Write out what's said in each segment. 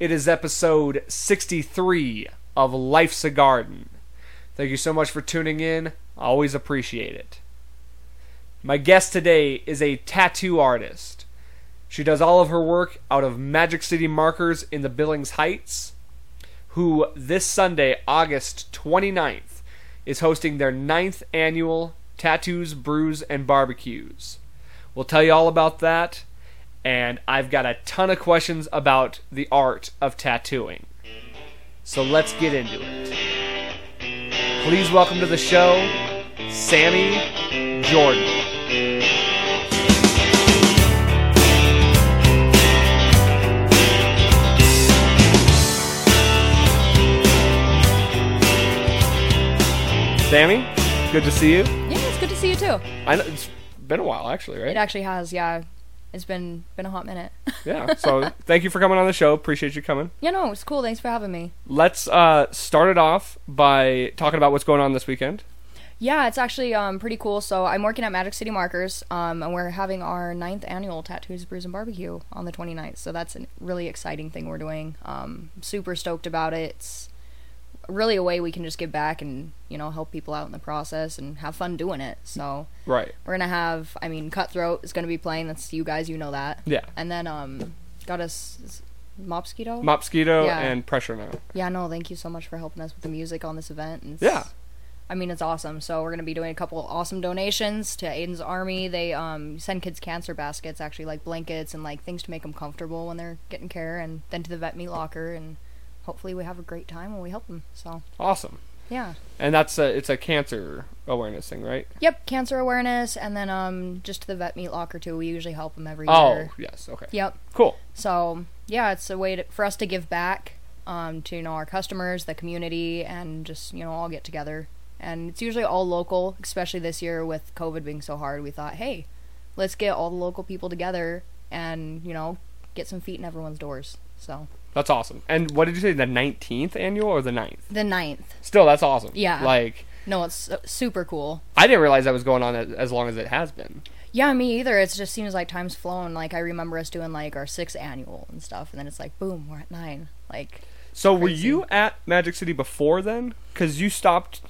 It is episode 63 of Life's a Garden. Thank you so much for tuning in. I always appreciate it. My guest today is a tattoo artist. She does all of her work out of Magic City Markers in the Billings Heights, who this Sunday, August 29th, is hosting their ninth annual Tattoos, Brews, and Barbecues. We'll tell you all about that, and I've got a ton of questions about the art of tattooing. So let's get into it. Please welcome to the show, Sammy Jordan. Sammy, good to see you. Yeah, it's good to see you too. I know it's been a while, actually, right? It actually has, yeah. It's been been a hot minute. yeah. So thank you for coming on the show. Appreciate you coming. yeah, no, it's cool. Thanks for having me. Let's uh, start it off by talking about what's going on this weekend. Yeah, it's actually um, pretty cool. So I'm working at Magic City Markers, um, and we're having our ninth annual Tattoos, Brews, and Barbecue on the 29th. So that's a really exciting thing we're doing. Um, super stoked about it. It's really a way we can just give back and you know help people out in the process and have fun doing it. So Right. we're gonna have, I mean, Cutthroat is gonna be playing. That's you guys, you know that. Yeah. And then um, got us Mopsquito. Mopsquito Yeah. and Pressure Now. Yeah, no, thank you so much for helping us with the music on this event. It's- Yeah. I mean, it's awesome. So we're gonna be doing a couple awesome donations to Aiden's Army. They um, send kids cancer baskets, actually like blankets and like things to make them comfortable when they're getting care, and then to the vet meat locker, and hopefully we have a great time when we help them. So Awesome. yeah, And that's a, it's a cancer awareness thing, right? yep, cancer awareness, and then um, just the vet meat locker too. We usually help them every Oh, year. yes. Okay. Yep. Cool. So yeah, it's a way to, for us to give back um, to you know our customers, the community, and just you know all get together. And it's usually all local, especially this year with COVID being so hard. We thought, hey, let's get all the local people together and you know get some feet in everyone's doors. So That's awesome. And what did you say? The 19th annual or the 9th? the ninth, Still, that's awesome. Yeah. Like, no, it's uh, super cool. I didn't realize that was going on as, as long as it has been. Yeah, me either. It just seems like time's flown. Like I remember us doing like our sixth annual and stuff, and then it's like boom, we're at nine. Like So, were you at Magic City before then? Because you stopped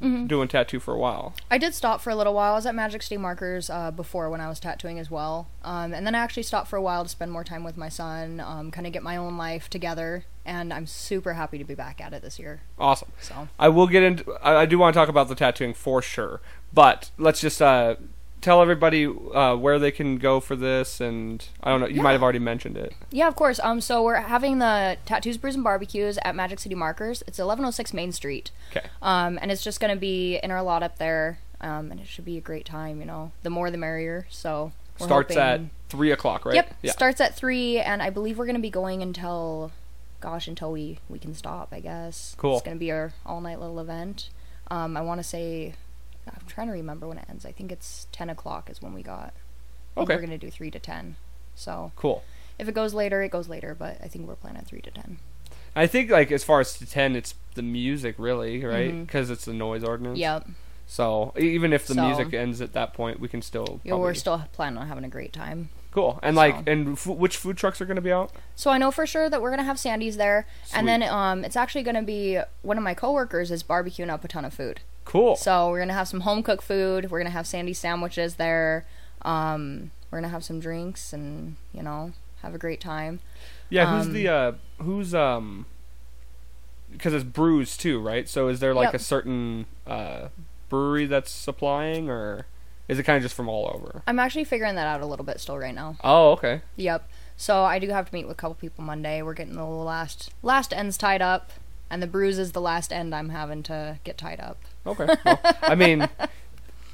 Mm-hmm. doing tattoo for a while. I did stop for a little while. I was at Magic City Markers uh, before when I was tattooing as well. Um, and then I actually stopped for a while to spend more time with my son, um, kind of get my own life together. And I'm super happy to be back at it this year. Awesome. So, I will get into. I, I do want to talk about the tattooing for sure, but let's just uh, tell everybody uh, where they can go for this. And I don't know. You Yeah. might have already mentioned it. yeah, of course. Um, so we're having the Tattoos, Brews, and Barbecues at Magic City Markers. It's 1106 Main Street. Okay. Um, and it's just going to be in our lot up there. Um, and it should be a great time, you know. The more the merrier. So, we're Starts at three o'clock, right? Yep. Yeah. Starts at three, and I believe we're gonna be going until, gosh, until we we can stop. I guess. Cool. It's gonna be our all night little event. Um, I want to say, I'm trying to remember when it ends. I think it's ten o'clock is when we got. Okay. We're gonna do three to ten. So Cool. if it goes later, it goes later. But I think we're planning three to ten. I think like as far as to ten, it's the music really, right? Mhm. Because it's the noise ordinance. Yep. So even if the So- music ends at that point, we can still. Yeah, we're still planning on having a great time. cool. And like, so- and f- which food trucks are going to be out? So I know for sure that we're gonna have Sandy's there, Sweet. and then um, it's actually gonna be one of my coworkers is barbecuing up a ton of food. Cool. So we're gonna have some home cooked food. We're gonna have Sandy sandwiches there. Um, we're gonna have some drinks and you know have a great time. yeah. Who's um, the uh who's um? Because it's brews too, right? So is there like Yep. a certain uh brewery that's supplying, or is it kind of just from all over? I'm actually figuring that out a little bit still right now. Oh, okay. Yep. So I do have to meet with a couple people Monday. We're getting the last last ends tied up, and the bruise is the last end I'm having to get tied up. Okay. Well, I mean,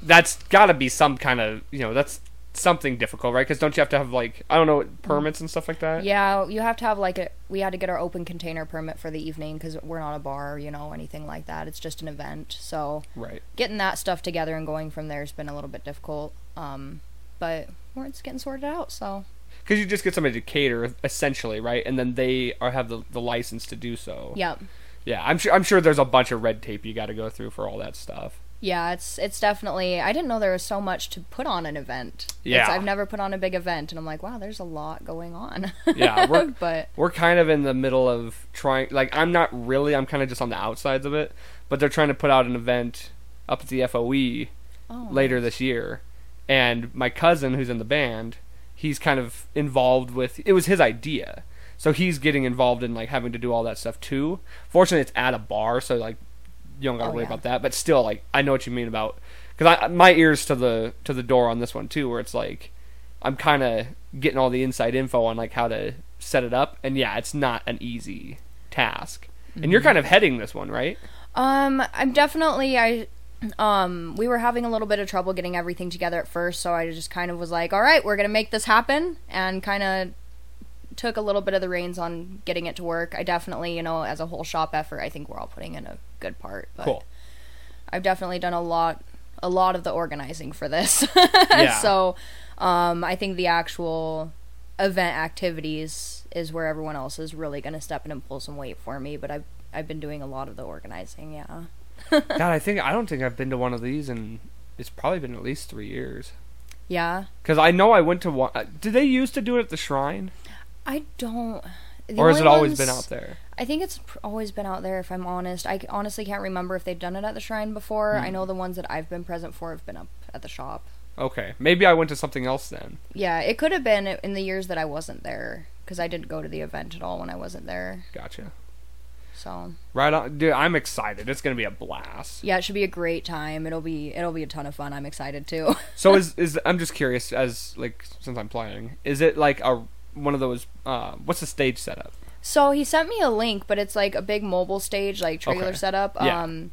that's got to be some kind of you know that's something difficult, right? Because don't you have to have like I don't know permits and stuff like that? Yeah, you have to have like a. We had to get our open container permit for the evening because we're not a bar, you know, anything like that. It's just an event. So Right. getting that stuff together and going from there has been a little bit difficult. Um, but we're it's getting sorted out. So Because you just get somebody to cater essentially, right? And then they are have the, the license to do so. yep, Yeah. I'm sure. I'm sure there's a bunch of red tape you got to go through for all that stuff. Yeah, it's it's definitely. I didn't know there was so much to put on an event. It's- Yeah. I've never put on a big event, and I'm like, wow, there's a lot going on. Yeah, we're- but We're kind of in the middle of trying. Like, I'm not really. I'm kind of just on the outsides of it. But they're trying to put out an event up at the FOE oh, later this year, and my cousin who's in the band, he's kind of involved with. It was his idea, so he's getting involved in like having to do all that stuff too. Fortunately, it's at a bar, so like you don't got to Oh, worry yeah. about that. But still, like I know what you mean about because I my ears to the to the door on this one too, where it's like I'm kind of getting all the inside info on like how to set it up, and yeah, it's not an easy task. And Mm-hmm. you're kind of heading this one, right? Um, I'm definitely I um we were having a little bit of trouble getting everything together at first, so I just kind of was like, "All right, we're going to make this happen." And kind of took a little bit of the reins on getting it to work. I definitely, you know, as a whole shop effort, I think we're all putting in a good part, but Cool. I've definitely done a lot a lot of the organizing for this. Yeah. So, um I think the actual event activities is where everyone else is really going to step in and pull some weight for me, but I've I've been doing a lot of the organizing, yeah. God, I think I don't think I've been to one of these in it's probably been at least three years. Yeah. Because I know I went to one. uh, Did they used to do it at the shrine, I don't. or has it always ones- been out there? I think it's pr- always been out there. If I'm honest, I honestly can't remember if they've done it at the shrine before. Hmm. I know the ones that I've been present for have been up at the shop. Okay, maybe I went to something else then. Yeah, it could have been in the years that I wasn't there because I didn't go to the event at all when I wasn't there. Gotcha. So Right on, dude. I'm excited. It's gonna be a blast. yeah, it should be a great time. It'll be it'll be a ton of fun. I'm excited too. So is is I'm just curious as like since I'm playing, is it like a one of those? Uh, what's the stage setup? so he sent me a link, but it's like a big mobile stage, like trailer Okay. setup. Yeah. Um,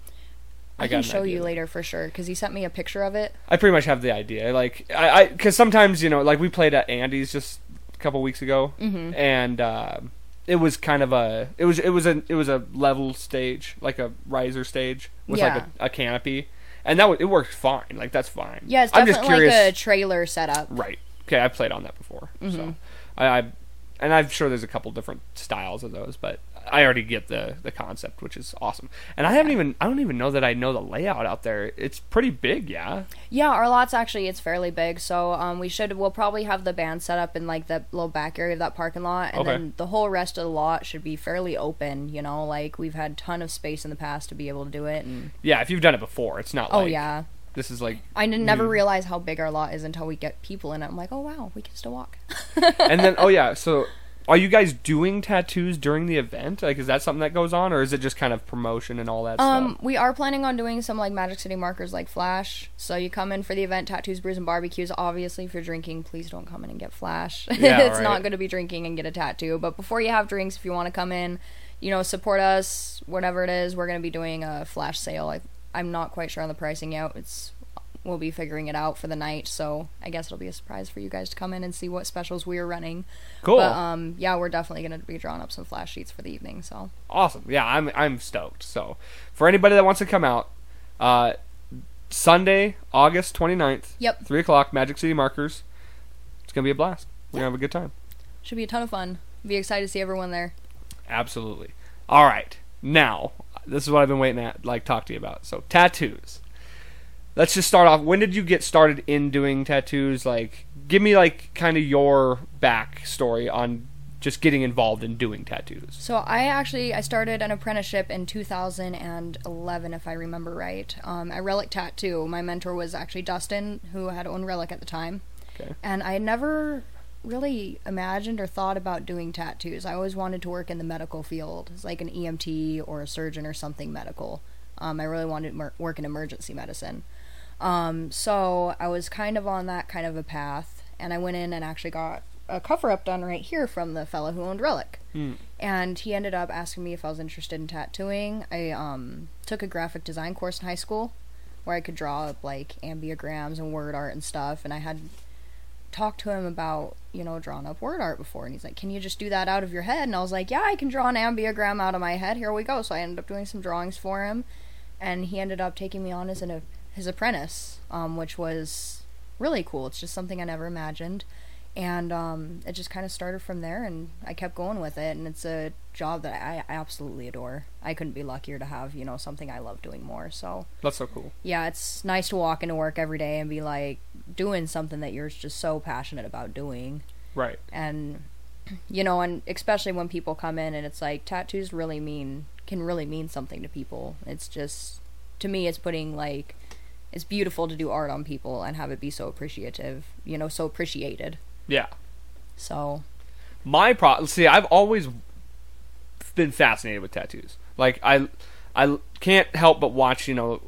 I I, got can an show idea you later for sure because he sent me a picture of it. I pretty much have the idea. Like I, I, because sometimes you know, like we played at Andy's just a couple weeks ago, Mhm. and uh, it was kind of a, it was, it was a, it was a level stage, like a riser stage with like a, a canopy, and that was, it worked fine. Like that's fine. Yeah, it's I'm definitely just curious. like a trailer setup. Right. Okay, I've played on that before, so Mhm. I, I, and I'm sure there's a couple different styles of those, but I already get the the concept, which is awesome. And I haven't even, I don't even know that I know the layout out there. It's pretty big, yeah. Yeah, our lot's actually it's fairly big, so um, we should we'll probably have the band set up in like the little back area of that parking lot, and Okay. then the whole rest of the lot should be fairly open. You know, like we've had ton of space in the past to be able to do it, and Yeah, if you've done it before, it's not oh like yeah, this is like I never new. realize how big our lot is until we get people in it. I'm like, oh wow, we can still walk. and then oh yeah, so are you guys doing tattoos during the event? Like is that something that goes on or is it just kind of promotion and all that Um, stuff? we are planning on doing some like Magic City markers like Flash. So you come in for the event, tattoos, brews, and barbecues. Obviously, if you're drinking, please don't come in and get Flash. Yeah, it's right. not going to be drinking and get a tattoo. But before you have drinks, if you want to come in, you know, support us, whatever it is, we're going to be doing a Flash sale. I, I'm not quite sure on the pricing yet. It's we'll be figuring it out for the night. So I guess it'll be a surprise for you guys to come in and see what specials we are running. Cool. But um, yeah, we're definitely going to be drawing up some Flash sheets for the evening. So. awesome. Yeah, I'm I'm stoked. So for anybody that wants to come out, uh Sunday, August 29th, Yep. three o'clock, Magic City Markers. It's gonna be a blast. We're gonna have a good time. Should be a ton of fun. Be excited to see everyone there. Absolutely. All right. Now, this is what I've been waiting at like talk to you about. So, tattoos. Let's just start off. When did you get started in doing tattoos? Like, give me like kind of your backstory on just getting involved in doing tattoos. So I actually I started an apprenticeship in 2011, if I remember right. Um, at Relic Tattoo. My mentor was actually Dustin, who had owned Relic at the time. Okay. And I never really imagined or thought about doing tattoos. I always wanted to work in the medical field, as like an EMT or a surgeon or something medical. Um, I really wanted to mer- work in emergency medicine. Um, so I was kind of on that kind of a path, and I went in and actually got a cover up done right here from the fellow who owned Relic. Hmm. And he ended up asking me if I was interested in tattooing. I um, took a graphic design course in high school where I could draw up like ambigrams and word art and stuff, and I had talked to him about you know drawing up word art before and he's like can you just do that out of your head? And i was like yeah i can draw an ambigram out of my head. Here we go. So i ended up doing some drawings for him and he ended up taking me on as an, his apprentice um, which was really cool. It's just something i never imagined. And um, it just kind of started from there and i kept going with it and it's a job that I, I absolutely adore. I couldn't be luckier to have you know something i love doing more so That's so cool. yeah it's nice to walk into work every day and be like doing something that you're just so passionate about doing Right. and you know and especially when people come in and it's like tattoos really mean can really mean something to people it's just to me it's putting like it's beautiful to do art on people and have it be so appreciative you know so appreciated Yeah. so My pro see, I've always been fascinated with tattoos. Like I, I can't help but watch you know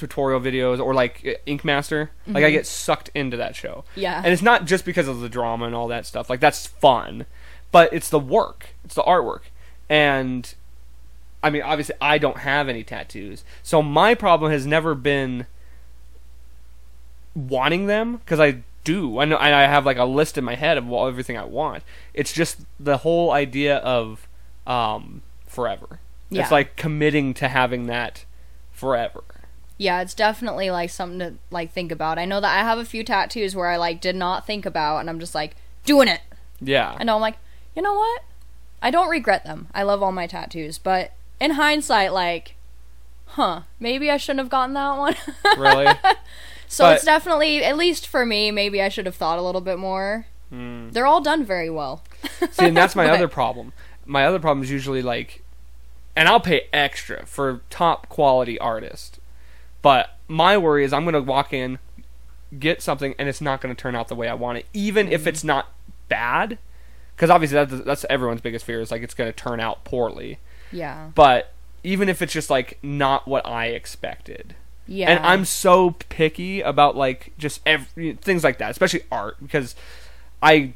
tutorial videos or like Ink Master. Like I get sucked into that show. Yeah. And it's not just because of the drama and all that stuff. Like that's fun, but it's the work. It's the artwork. And I mean, obviously, I don't have any tattoos, so my problem has never been wanting them because I do. I know I I have like a list in my head of all, everything I want. It's just the whole idea of um, forever. Yeah. It's like committing to having that forever. Yeah it's definitely like something to like think about i know that i have a few tattoos where i like did not think about and i'm just like doing it Yeah. and i'm like you know what i don't regret them i love all my tattoos but in hindsight like huh maybe i shouldn't have gotten that one Really? So But- it's definitely, at least for me, maybe I should have thought a little bit more. Hmm. They're all done very well. See, and that's my But- other problem. My other problem is usually like, and I'll pay extra for top quality artist, but my worry is I'm gonna walk in, get something, and it's not gonna turn out the way I want it, even if it's mm-hmm. not bad, because obviously that's, that's everyone's biggest fear is like it's gonna turn out poorly. Yeah. But even if it's just like not what I expected, Yeah. and I'm so picky about like just every things like that, especially art because I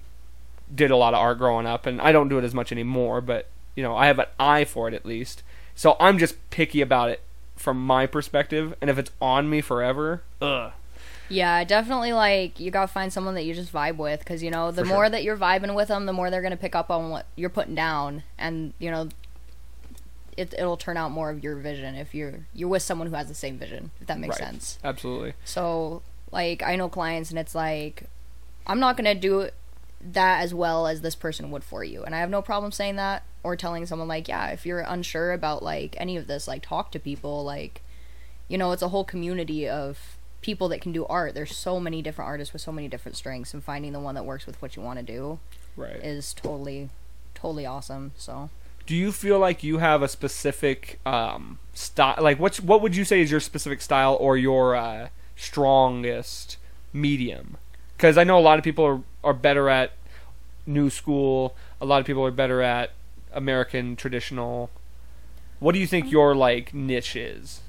did a lot of art growing up, and I don't do it as much anymore. But you know, I have an eye for it at least, so I'm just picky about it from my perspective. And if it's on me forever, ugh, Yeah, definitely like you gotta find someone that you just vibe with because you know the For more sure. that you're vibing with them, the more they're gonna pick up on what you're putting down, and you know it it'll turn out more of your vision if you're you're with someone who has the same vision. If that makes Right. sense. absolutely, So like I know clients and it's like I'm not gonna do that as well as this person would for you, and I have no problem saying that or telling someone like yeah if you're unsure about like any of this like talk to people like you know it's a whole community of people that can do art there's so many different artists with so many different strengths and finding the one that works with what you want to do right. is totally totally awesome so do you feel like you have a specific um, style? Like, what's what would you say is your specific style or your uh, strongest medium? Because I know a lot of people are are better at new school. A lot of people are better at American traditional. What do you think your like niche is?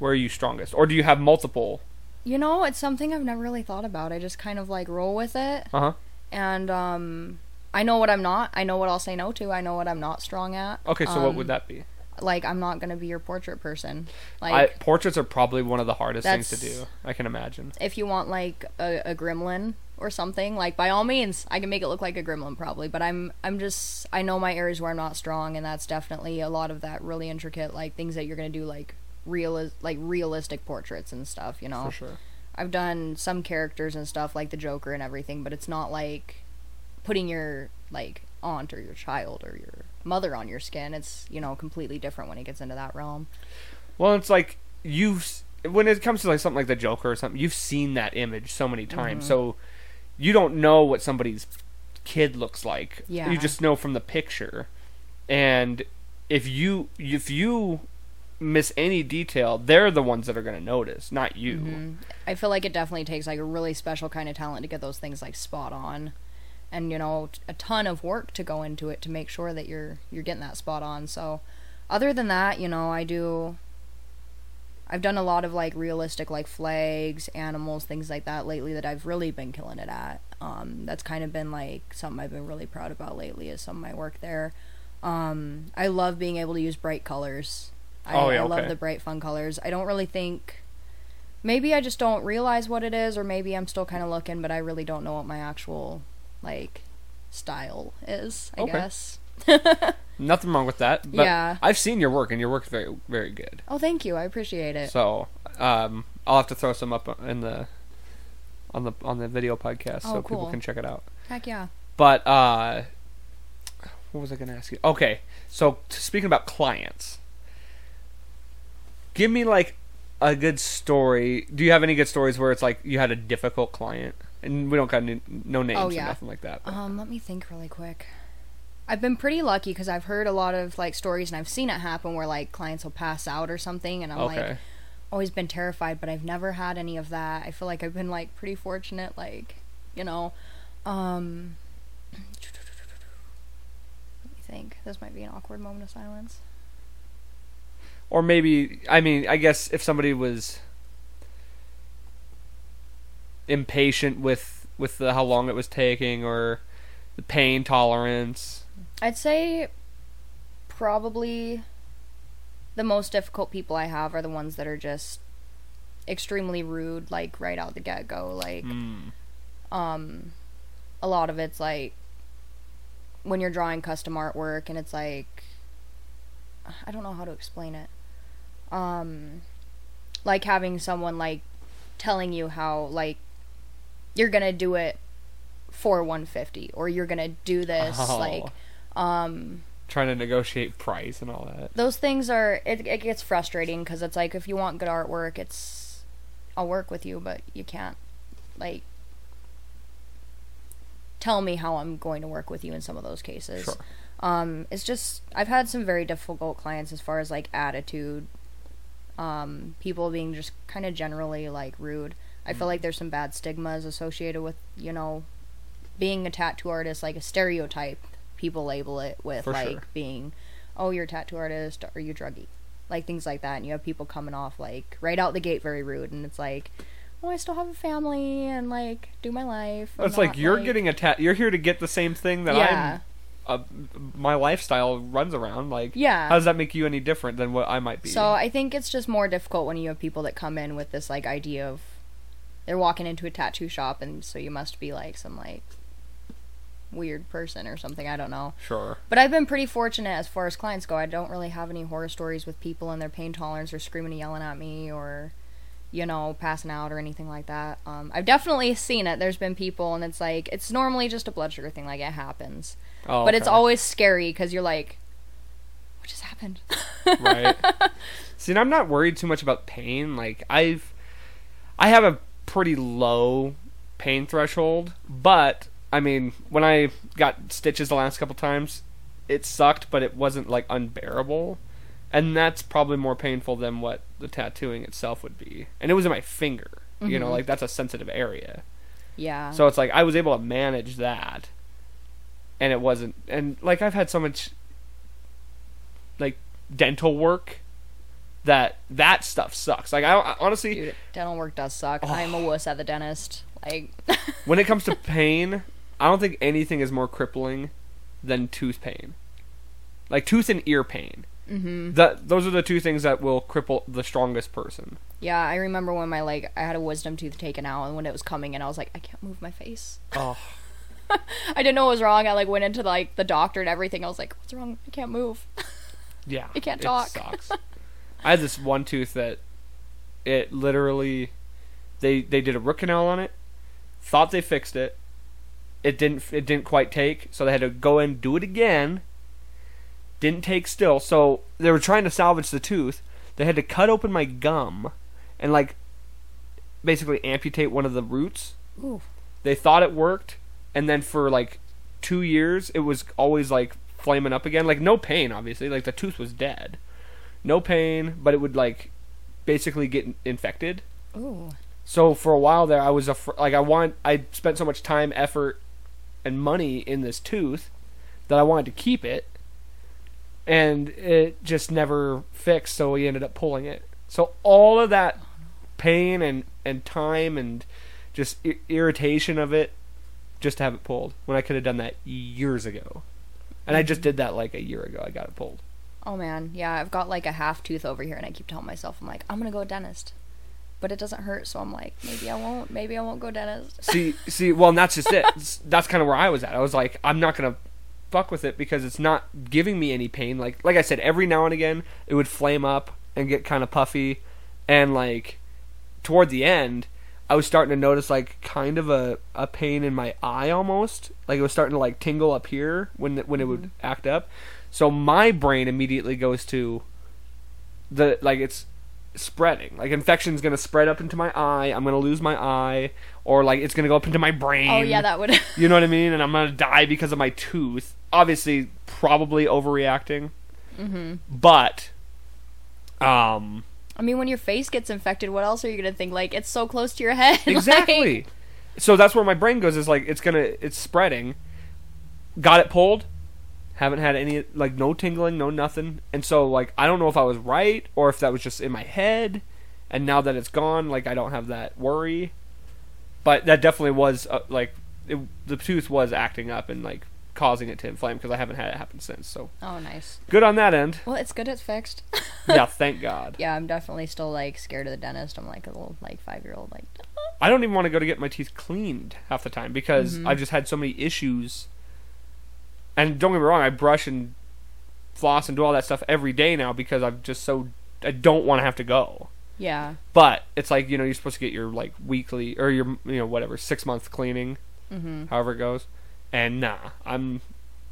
Where are you strongest, or do you have multiple? you know it's something i've never really thought about i just kind of like roll with it Uh huh. and um I know what I'm not. I know what I'll say no to. I know what I'm not strong at. Okay, so what Um, would that be? Like I'm not gonna be your portrait person. I, Like portraits are probably one of the hardest things to do. I can imagine. if you want like a, a gremlin or something, like by all means, I can make it look like a gremlin probably. But I'm I'm just I know my areas where I'm not strong, and that's definitely a lot of that really intricate like things that you're gonna do like real like realistic portraits and stuff. You know. For sure. I've done some characters and stuff like the Joker and everything, but it's not like putting your like aunt or your child or your mother on your skin. It's you know completely different when it gets into that realm. Well, it's like you've when it comes to like something like the Joker or something, you've seen that image so many times, Mm-hmm. so you don't know what somebody's kid looks like. Yeah. You just know from the picture, and if you if you miss any detail, they're the ones that are going to notice, not you. Mm-hmm. I feel like it definitely takes like a really special kind of talent to get those things like spot on, and you know a ton of work to go into it to make sure that you're you're getting that spot on. So, other than that, you know, I do. I've done a lot of like realistic like flags, animals, things like that lately that I've really been killing it at. Um, that's kind of been like something I've been really proud about lately is some of my work there. Um, I love being able to use bright colors. I, Oh, yeah, I love okay. the bright fun colors. I don't really think maybe I just don't realize what it is, or maybe I'm still kind of looking, but I really don't know what my actual like style is. I Okay. guess. Nothing wrong with that. But Yeah. I've seen your work, and your work's very very good. Oh, thank you. I appreciate it. So um, I'll have to throw some up in the on the on the video podcast, Oh, so people can check it out. Heck yeah. But uh, what was I going to ask you? Okay, so speaking about clients, give me like a good story. Do you have any good stories where it's like you had a difficult client, and we don't got any, no names Oh, or nothing like that? but- Um, let me think really quick. I've been pretty lucky because I've heard a lot of like stories and I've seen it happen where like clients will pass out or something, and I'm okay. like always been terrified, but I've never had any of that. I feel like I've been like pretty fortunate, like you know. Um, let me think. This might be an awkward moment of silence. or maybe I mean I guess if somebody was impatient with with the, how long it was taking or the pain tolerance. I'd say probably the most difficult people I have are the ones that are just extremely rude, like right out the get go. Like, Mm. um, a lot of it's like when you're drawing custom artwork and it's like, I don't know how to explain it. Um, like having someone like telling you how like you're gonna do it for 150 or you're gonna do this Oh. like um trying to negotiate price and all that. those things are it, it gets frustrating because it's like if you want good artwork it's i'll work with you but you can't like tell me how i'm going to work with you in some of those cases Sure. um it's just i've had some very difficult clients as far as like attitude um people being just kind of generally like rude i Mm. feel like there's some bad stigmas associated with you know being a tattoo artist like a stereotype people label it with For like sure. being oh you're a tattoo artist or you druggy like things like that and you have people coming off like right out the gate very rude and it's like oh i still have a family and like do my life I'm It's like you're getting a tat. You're here to get the same thing that yeah I'm. Uh, my lifestyle runs around. Like, yeah how does that make you any different than what I might be? So I think it's just more difficult when you have people that come in with this like idea of they're walking into a tattoo shop and so you must be like some like weird person or something, I don't know. sure. But I've been pretty fortunate as far as clients go. I don't really have any horror stories with people and their pain tolerance or screaming and yelling at me or you know, passing out or anything like that. Um, I've definitely seen it. There's been people, and it's like it's normally just a blood sugar thing. Like it happens, Oh, but it's always scary because you're like, what just happened? right. See, and I'm not worried too much about pain. Like I've, I have a pretty low pain threshold, but I mean, when I got stitches the last couple times, it sucked, but it wasn't like unbearable, and that's probably more painful than what the tattooing itself would be. And it was in my finger. You know, Mhm. like that's a sensitive area. Yeah. So it's like I was able to manage that, and it wasn't. And like I've had so much, like dental work, that that stuff sucks. Like I, I honestly, Dude, dental work does suck. I'm a wuss at the dentist. Like, when it comes to pain, I don't think anything is more crippling than tooth pain. Like tooth and ear pain. hmm That those are the two things that will cripple the strongest person. yeah, I remember when my like I had a wisdom tooth taken out, and when it was coming in, I was like, I can't move my face. Oh, I didn't know what was wrong. I like went into like the doctor and everything. I was like, what's wrong? I can't move. yeah. You can't it talk. I had this one tooth that it literally they they did a root canal on it, thought they fixed it. It didn't it didn't quite take, so they had to go in do it again. Didn't take still, so they were trying to salvage the tooth. They had to cut open my gum and like basically amputate one of the roots. Ooh. They thought it worked, and then for like two years, it was always like flaming up again. Like no pain, obviously. Like the tooth was dead, no pain, but it would like basically get infected. Ooh. So for a while there, I was afr- like I want I spent so much time, effort, and money in this tooth that I wanted to keep it, and it just never fixed. So we ended up pulling it. So all of that pain and and time and just I- irritation of it, just to have it pulled when I could have done that years ago, and I just mm-hmm. did that like a year ago. I got it pulled. Oh man, yeah, I've got like a half tooth over here, and I keep telling myself, I'm like, I'm gonna go dentist, but it doesn't hurt, so I'm like, maybe I won't. Maybe I won't go dentist. see, see, well, and that's just it. That's kind of where I was at. I was like, I'm not gonna fuck with it because it's not giving me any pain. Like, like I said, every now and again it would flame up and get kind of puffy, and like toward the end, I was starting to notice like kind of a, a pain in my eye almost. Like it was starting to like tingle up here when when it would mm-hmm. act up. So my brain immediately goes to the like it's spreading. Like infection's gonna spread up into my eye. I'm gonna lose my eye, or like it's gonna go up into my brain. Oh yeah, that would. You know what I mean? And I'm gonna die because of my tooth. Obviously, probably overreacting. hmm But, um, I mean, when your face gets infected, what else are you gonna think? Like it's so close to your head. like- exactly. so that's where my brain goes. Is like it's gonna it's spreading. Got it pulled. Haven't had any like no tingling, no nothing. And so like I don't know if I was right or if that was just in my head. And now that it's gone, like I don't have that worry. But that definitely was uh, like it, the tooth was acting up and like causing it to inflame because I haven't had it happen since. So oh, nice. good on that end. Well, it's good. It's fixed. yeah, thank God. yeah, I'm definitely still like scared of the dentist. I'm like a little like five year old. Like, I don't even want to go to get my teeth cleaned half the time because Mhm. I've just had so many issues. And don't get me wrong, I brush and floss and do all that stuff every day now because I'm just so I don't want to have to go. yeah. But it's like you know you're supposed to get your like weekly or your you know whatever six month cleaning, hmm however it goes. And nah, I'm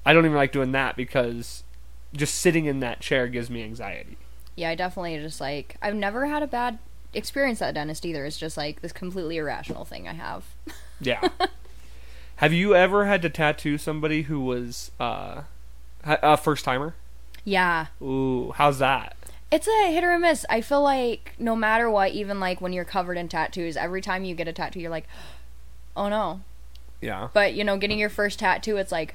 I don't even like doing that because just sitting in that chair gives me anxiety. Yeah, I definitely just like I've never had a bad experience at a dentist either. It's just like this completely irrational thing I have. Yeah. Have you ever had to tattoo somebody who was uh, a first timer? Yeah. Ooh, how's that? It's a hit or a miss. I feel like no matter what, even like when you're covered in tattoos, every time you get a tattoo, you're like, oh no. Yeah. But, you know, getting your first tattoo, it's like,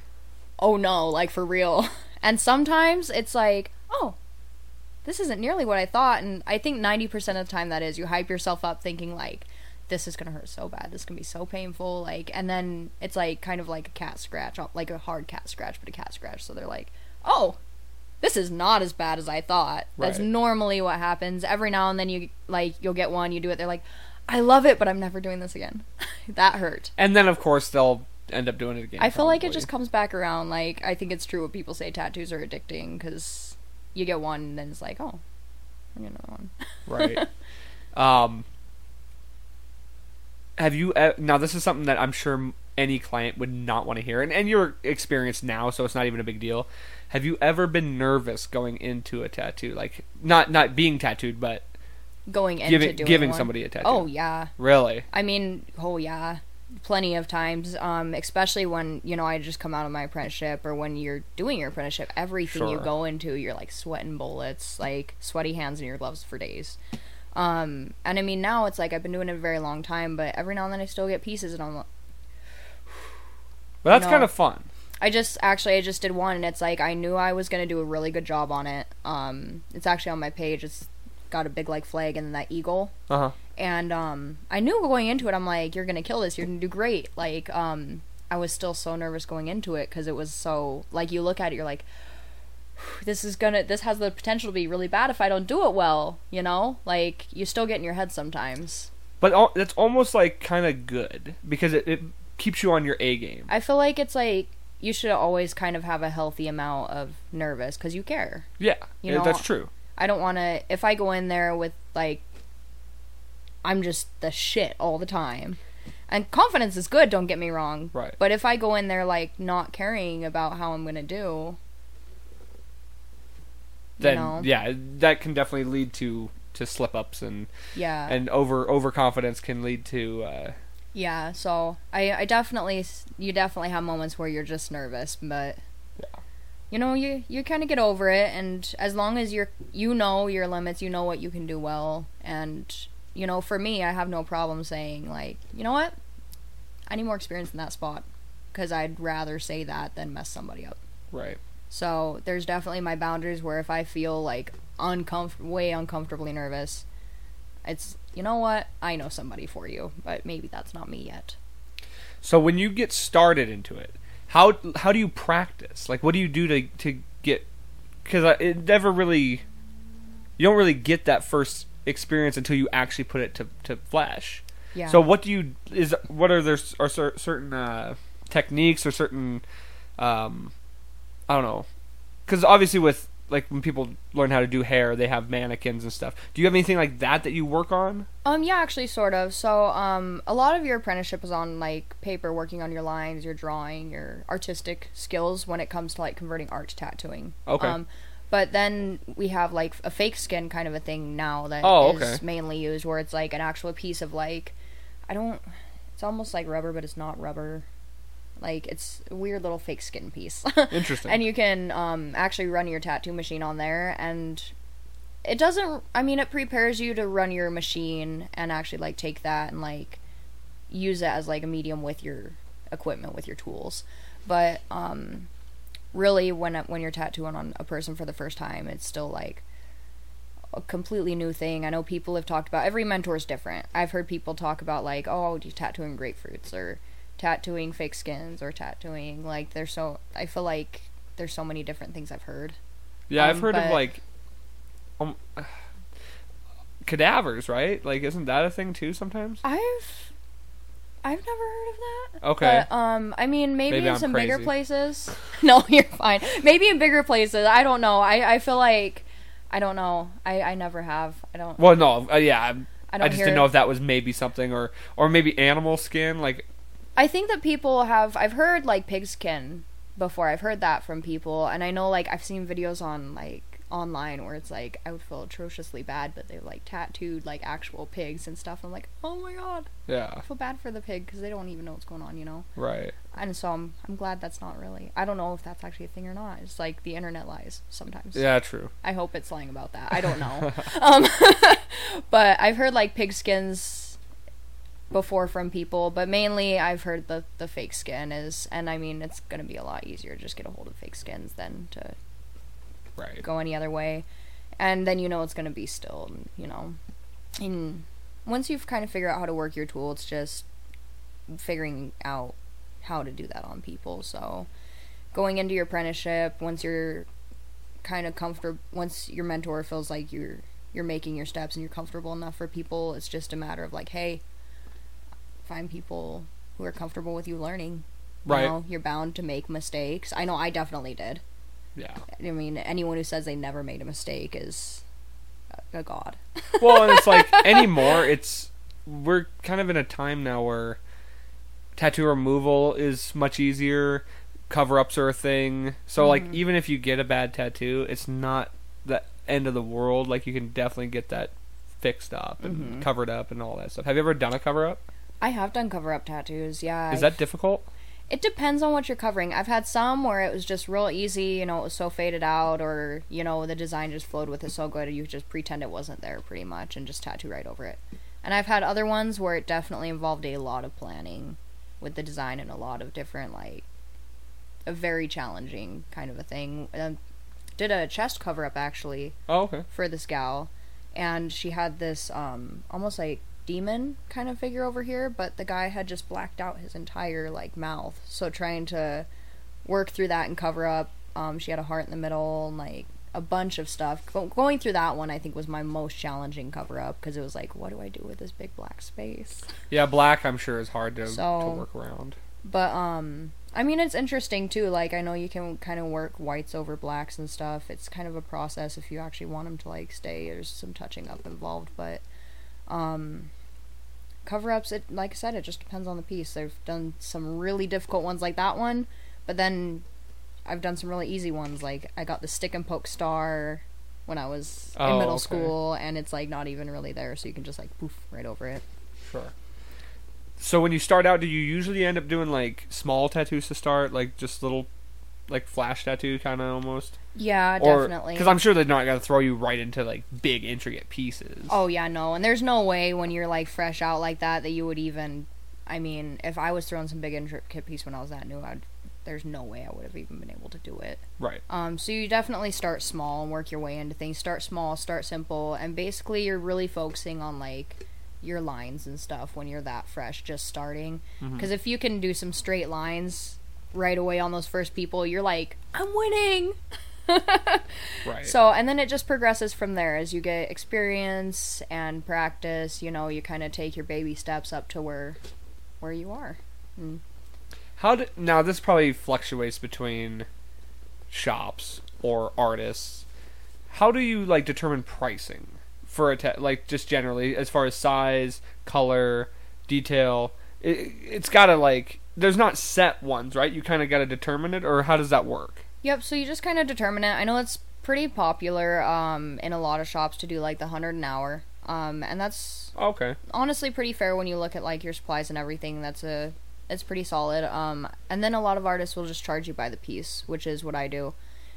oh no, like for real. And sometimes it's like, oh, this isn't nearly what I thought. And I think 90% of the time that is you hype yourself up thinking, like, this is going to hurt so bad. This is to be so painful. Like, and then it's like kind of like a cat scratch, like a hard cat scratch, but a cat scratch. So they're like, oh, this is not as bad as I thought. That's Right. normally what happens. Every now and then you, like, you'll get one, you do it, they're like, I love it, but I'm never doing this again. that hurt. And then of course they'll end up doing it again. I feel like it just comes back around. Like I think it's true what people say tattoos are addicting because you get one and then it's like, oh, I get another one. right. Um, have you e- now? This is something that I'm sure any client would not want to hear, and and you're experienced now, so it's not even a big deal. Have you ever been nervous going into a tattoo, like not not being tattooed, but Going into giving doing giving one. somebody a tattoo? Oh yeah, really? I mean, oh yeah, plenty of times. Um, especially when you know I just come out of my apprenticeship or when you're doing your apprenticeship, everything you go into, you're like sweating bullets, like sweaty hands in your gloves for days. Um, and I mean now it's like I've been doing it a very long time, but every now and then I still get pieces, and I'm like. But that's No. kind of fun. I just actually I just did one and it's like I knew I was gonna do a really good job on it. Um, it's actually on my page. It's got a big like flag and then that eagle. Uh huh. And um, I knew going into it, I'm like, you're gonna kill this. You're gonna do great. Like um, I was still so nervous going into it because it was so like you look at it, you're like, this is gonna this has the potential to be really bad if I don't do it well. You know, like you still get in your head sometimes. But al- that's almost like kind of good because it, it keeps you on your A game. I feel like it's like you should always kind of have a healthy amount of nervous because you care. Yeah, You eh, know, that's true. I don't want to. If I go in there with like, I'm just the shit all the time, and confidence is good. Don't get me wrong. Right. But if I go in there like not caring about how I'm gonna do, Then know? yeah, that can definitely lead to to slip ups and yeah, and over overconfidence can lead to uh, yeah. So I, I definitely, you definitely have moments where you're just nervous, but. You know, you you kind of get over it, and as long as you're you know your limits, you know what you can do well, and you know, for me, I have no problem saying like, you know what, I need more experience in that spot, because I'd rather say that than mess somebody up. right. So there's definitely my boundaries where if I feel like uncomfort, way uncomfortably nervous, it's you know what, I know somebody for you, but maybe that's not me yet. So when you get started into it, how how do you practice? Like, what do you do to to get? Because it never really, you don't really get that first experience until you actually put it to to flesh. Yeah. So what do you is what are there are certain uh, techniques or certain um, I don't know because obviously with like when people learn how to do hair, they have mannequins and stuff. Do you have anything like that that you work on? Um, yeah, actually, sort of. So, um, a lot of your apprenticeship is on like paper, working on your lines, your drawing, your artistic skills when it comes to like converting art to tattooing. Okay. Um, but then we have like a fake skin kind of a thing now that is Oh, okay. mainly used, where it's like an actual piece of like, I don't. It's almost like rubber, but it's not rubber. Like it's a weird little fake skin piece. Interesting. and you can um, actually run your tattoo machine on there and it doesn't i mean it prepares you to run your machine and actually like take that and like use it as like a medium with your equipment with your tools but um really when when you're tattooing on a person for the first time it's still like a completely new thing. I know people have talked about every mentor is different. I've heard people talk about like, oh, you tattooing grapefruits or tattooing fake skins or tattooing like there's so I feel like there's so many different things I've heard. yeah, I've um, heard of like um cadavers, right? Like isn't that a thing too sometimes? I've I've never heard of that. Okay. But, um, I mean, maybe, Maybe in I'm some bigger places. no, you're fine. Maybe in bigger places. I don't know. I, I feel like I don't know. I, I never have. I don't. Well, no, uh, yeah, I'm- I I, just didn't know if that was maybe something or or maybe animal skin. Like I think that people have. I've heard like pigskin before. I've heard that from people, and I know like I've seen videos on like online where it's like I would feel atrociously bad, but they like tattooed like actual pigs and stuff. I'm like, oh my god, yeah, I feel bad for the pig because they don't even know what's going on, you know. right. And so I'm I'm glad that's not really. I don't know if that's actually a thing or not. It's like the internet lies sometimes. Yeah, true. I hope it's lying about that. I don't know. um, but I've heard like pig skins before from people, but mainly I've heard the the fake skin is, and I mean it's gonna be a lot easier to just get a hold of fake skins than to Right. go any other way, and then you know it's gonna be still, you know, and once you've kind of figured out how to work your tool, it's just figuring out how to do that on people. So going into your apprenticeship, once you're kind of comfortable, once your mentor feels like you're you're making your steps and you're comfortable enough for people, it's just a matter of like, hey, find people who are comfortable with you learning. You Right. know, you're bound to make mistakes. I know I definitely did. Yeah. I mean, anyone who says they never made a mistake is a, a god. Well, and it's like anymore. It's we're kind of in a time now where tattoo removal is much easier. Cover ups are a thing. So like Mhm. even if you get a bad tattoo, it's not the end of the world. Like you can definitely get that fixed up and Mhm. covered up and all that stuff. Have you ever done a cover up? I have done cover up tattoos. Yeah. Is I've- that difficult? It depends on what you're covering. I've had some where it was just real easy, you know, it was so faded out, or, you know, the design just flowed with it so good, you just pretend it wasn't there pretty much and just tattoo right over it. And I've had other ones where it definitely involved a lot of planning with the design and a lot of different, like, a very challenging kind of a thing. Um, did a chest cover up actually Oh, okay. for this gal, and she had this um almost like demon kind of figure over here, but the guy had just blacked out his entire like mouth. So trying to work through that and cover up, um, she had a heart in the middle and like a bunch of stuff. Go- going through that one, I think was my most challenging cover up because it was like, what do I do with this big black space? Yeah, black I'm sure is hard to So- to work around. But um I mean it's interesting too. Like I know you can kind of work whites over blacks and stuff. It's kind of a process if you actually want them to like stay. There's some touching up involved, but um cover ups it like I said it just depends on the piece. I've done some really difficult ones like that one, but then I've done some really easy ones like I got the stick and poke star when I was in Oh, middle okay. school and it's like not even really there so you can just like poof right over it. Sure. So when you start out, do you usually end up doing like small tattoos to start, like just little, like flash tattoo kind of almost? Yeah, Or definitely. because I'm sure they're not gonna throw you right into like big intricate pieces. Oh yeah, no, and there's no way when you're like fresh out like that that you would even. I mean, if I was throwing some big intricate piece when I was that new, I'd, there's no way I would have even been able to do it. Right. Um, so you definitely start small and work your way into things. Start small, start simple, and basically you're really focusing on like your lines and stuff when you're that fresh, just starting. Because if you can do some straight lines right away on those first people, you're like, I'm winning. Right. So, and then it just progresses from there as you get experience and practice. You know, you kind of take your baby steps up to where, where you are. Mm. How do now? This probably fluctuates between shops or artists. how do you like determine pricing for a ta- like just generally as far as size, color, detail? It, it's got to like there's not set ones, right? You kind of got to determine it, or how does that work? Yep. So you just kind of determine it. I know it's pretty popular um, in a lot of shops to do like the hundred an hour, um, and that's Okay. honestly pretty fair when you look at like your supplies and everything. That's a it's pretty solid. Um, and then a lot of artists will just charge you by the piece, which is what I do.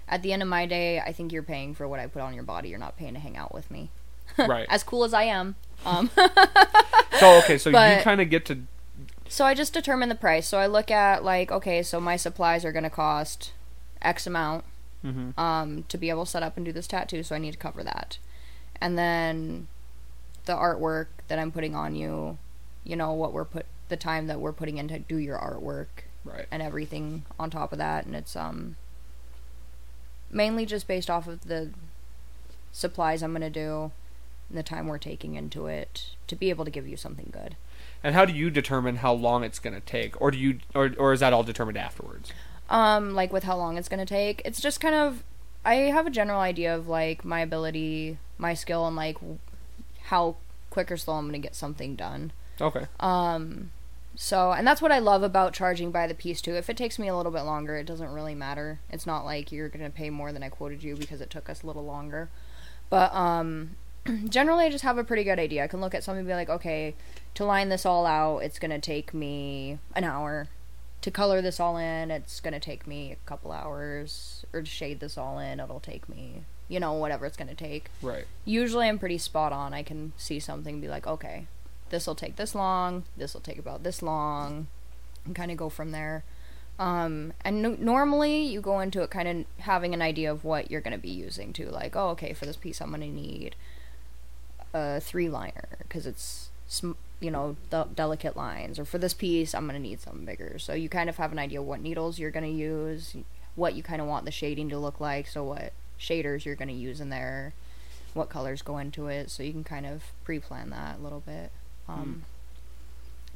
At the end of my day, I think you're paying for what I put on your body. You're not paying to hang out with me. Right. As cool as I am. Um, So okay, so you kind of get to so I just determine the price. So I look at like, okay, so my supplies are gonna cost X amount mhm. um, to be able to set up and do this tattoo, so I need to cover that. And then the artwork that I'm putting on you, you know, what we're put the time that we're putting in to do your artwork right. and everything on top of that and it's um mainly just based off of the supplies I'm going to do and the time we're taking into it to be able to give you something good. And how do you determine how long it's going to take, or do you, or or is that all determined afterwards? Um, like with how long it's gonna take. It's just kind of I have a general idea of like my ability, my skill, and like w- how quick or slow I'm gonna get something done. Okay. Um, so and that's what I love about charging by the piece too. If it takes me a little bit longer, it doesn't really matter. It's not like you're gonna pay more than I quoted you because it took us a little longer. But um, generally, I just have a pretty good idea. I can look at something and be like, okay, to line this all out, it's gonna take me an hour. To color this all in, it's gonna take me a couple hours. Or to shade this all in, it'll take me, you know, whatever it's gonna take Right. usually I'm pretty spot on. I can see something and be like, okay, this will take this long, this will take about this long, and kind of go from there. Um, and no- normally you go into it kind of having an idea of what you're going to be using to, Like, oh, okay, for this piece I'm going to need a three liner because it's, sm- you know, de- delicate lines. Or for this piece I'm going to need something bigger. So you kind of have an idea what needles you're going to use, what you kind of want the shading to look like, so what shaders you're going to use in there what colors go into it, so you can kind of pre-plan that a little bit. Um,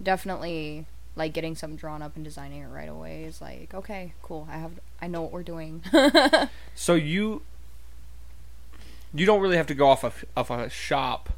Definitely, like getting something drawn up and designing it right away is like, okay, cool. I have, I know what we're doing. So you you don't really have to go off of off a shop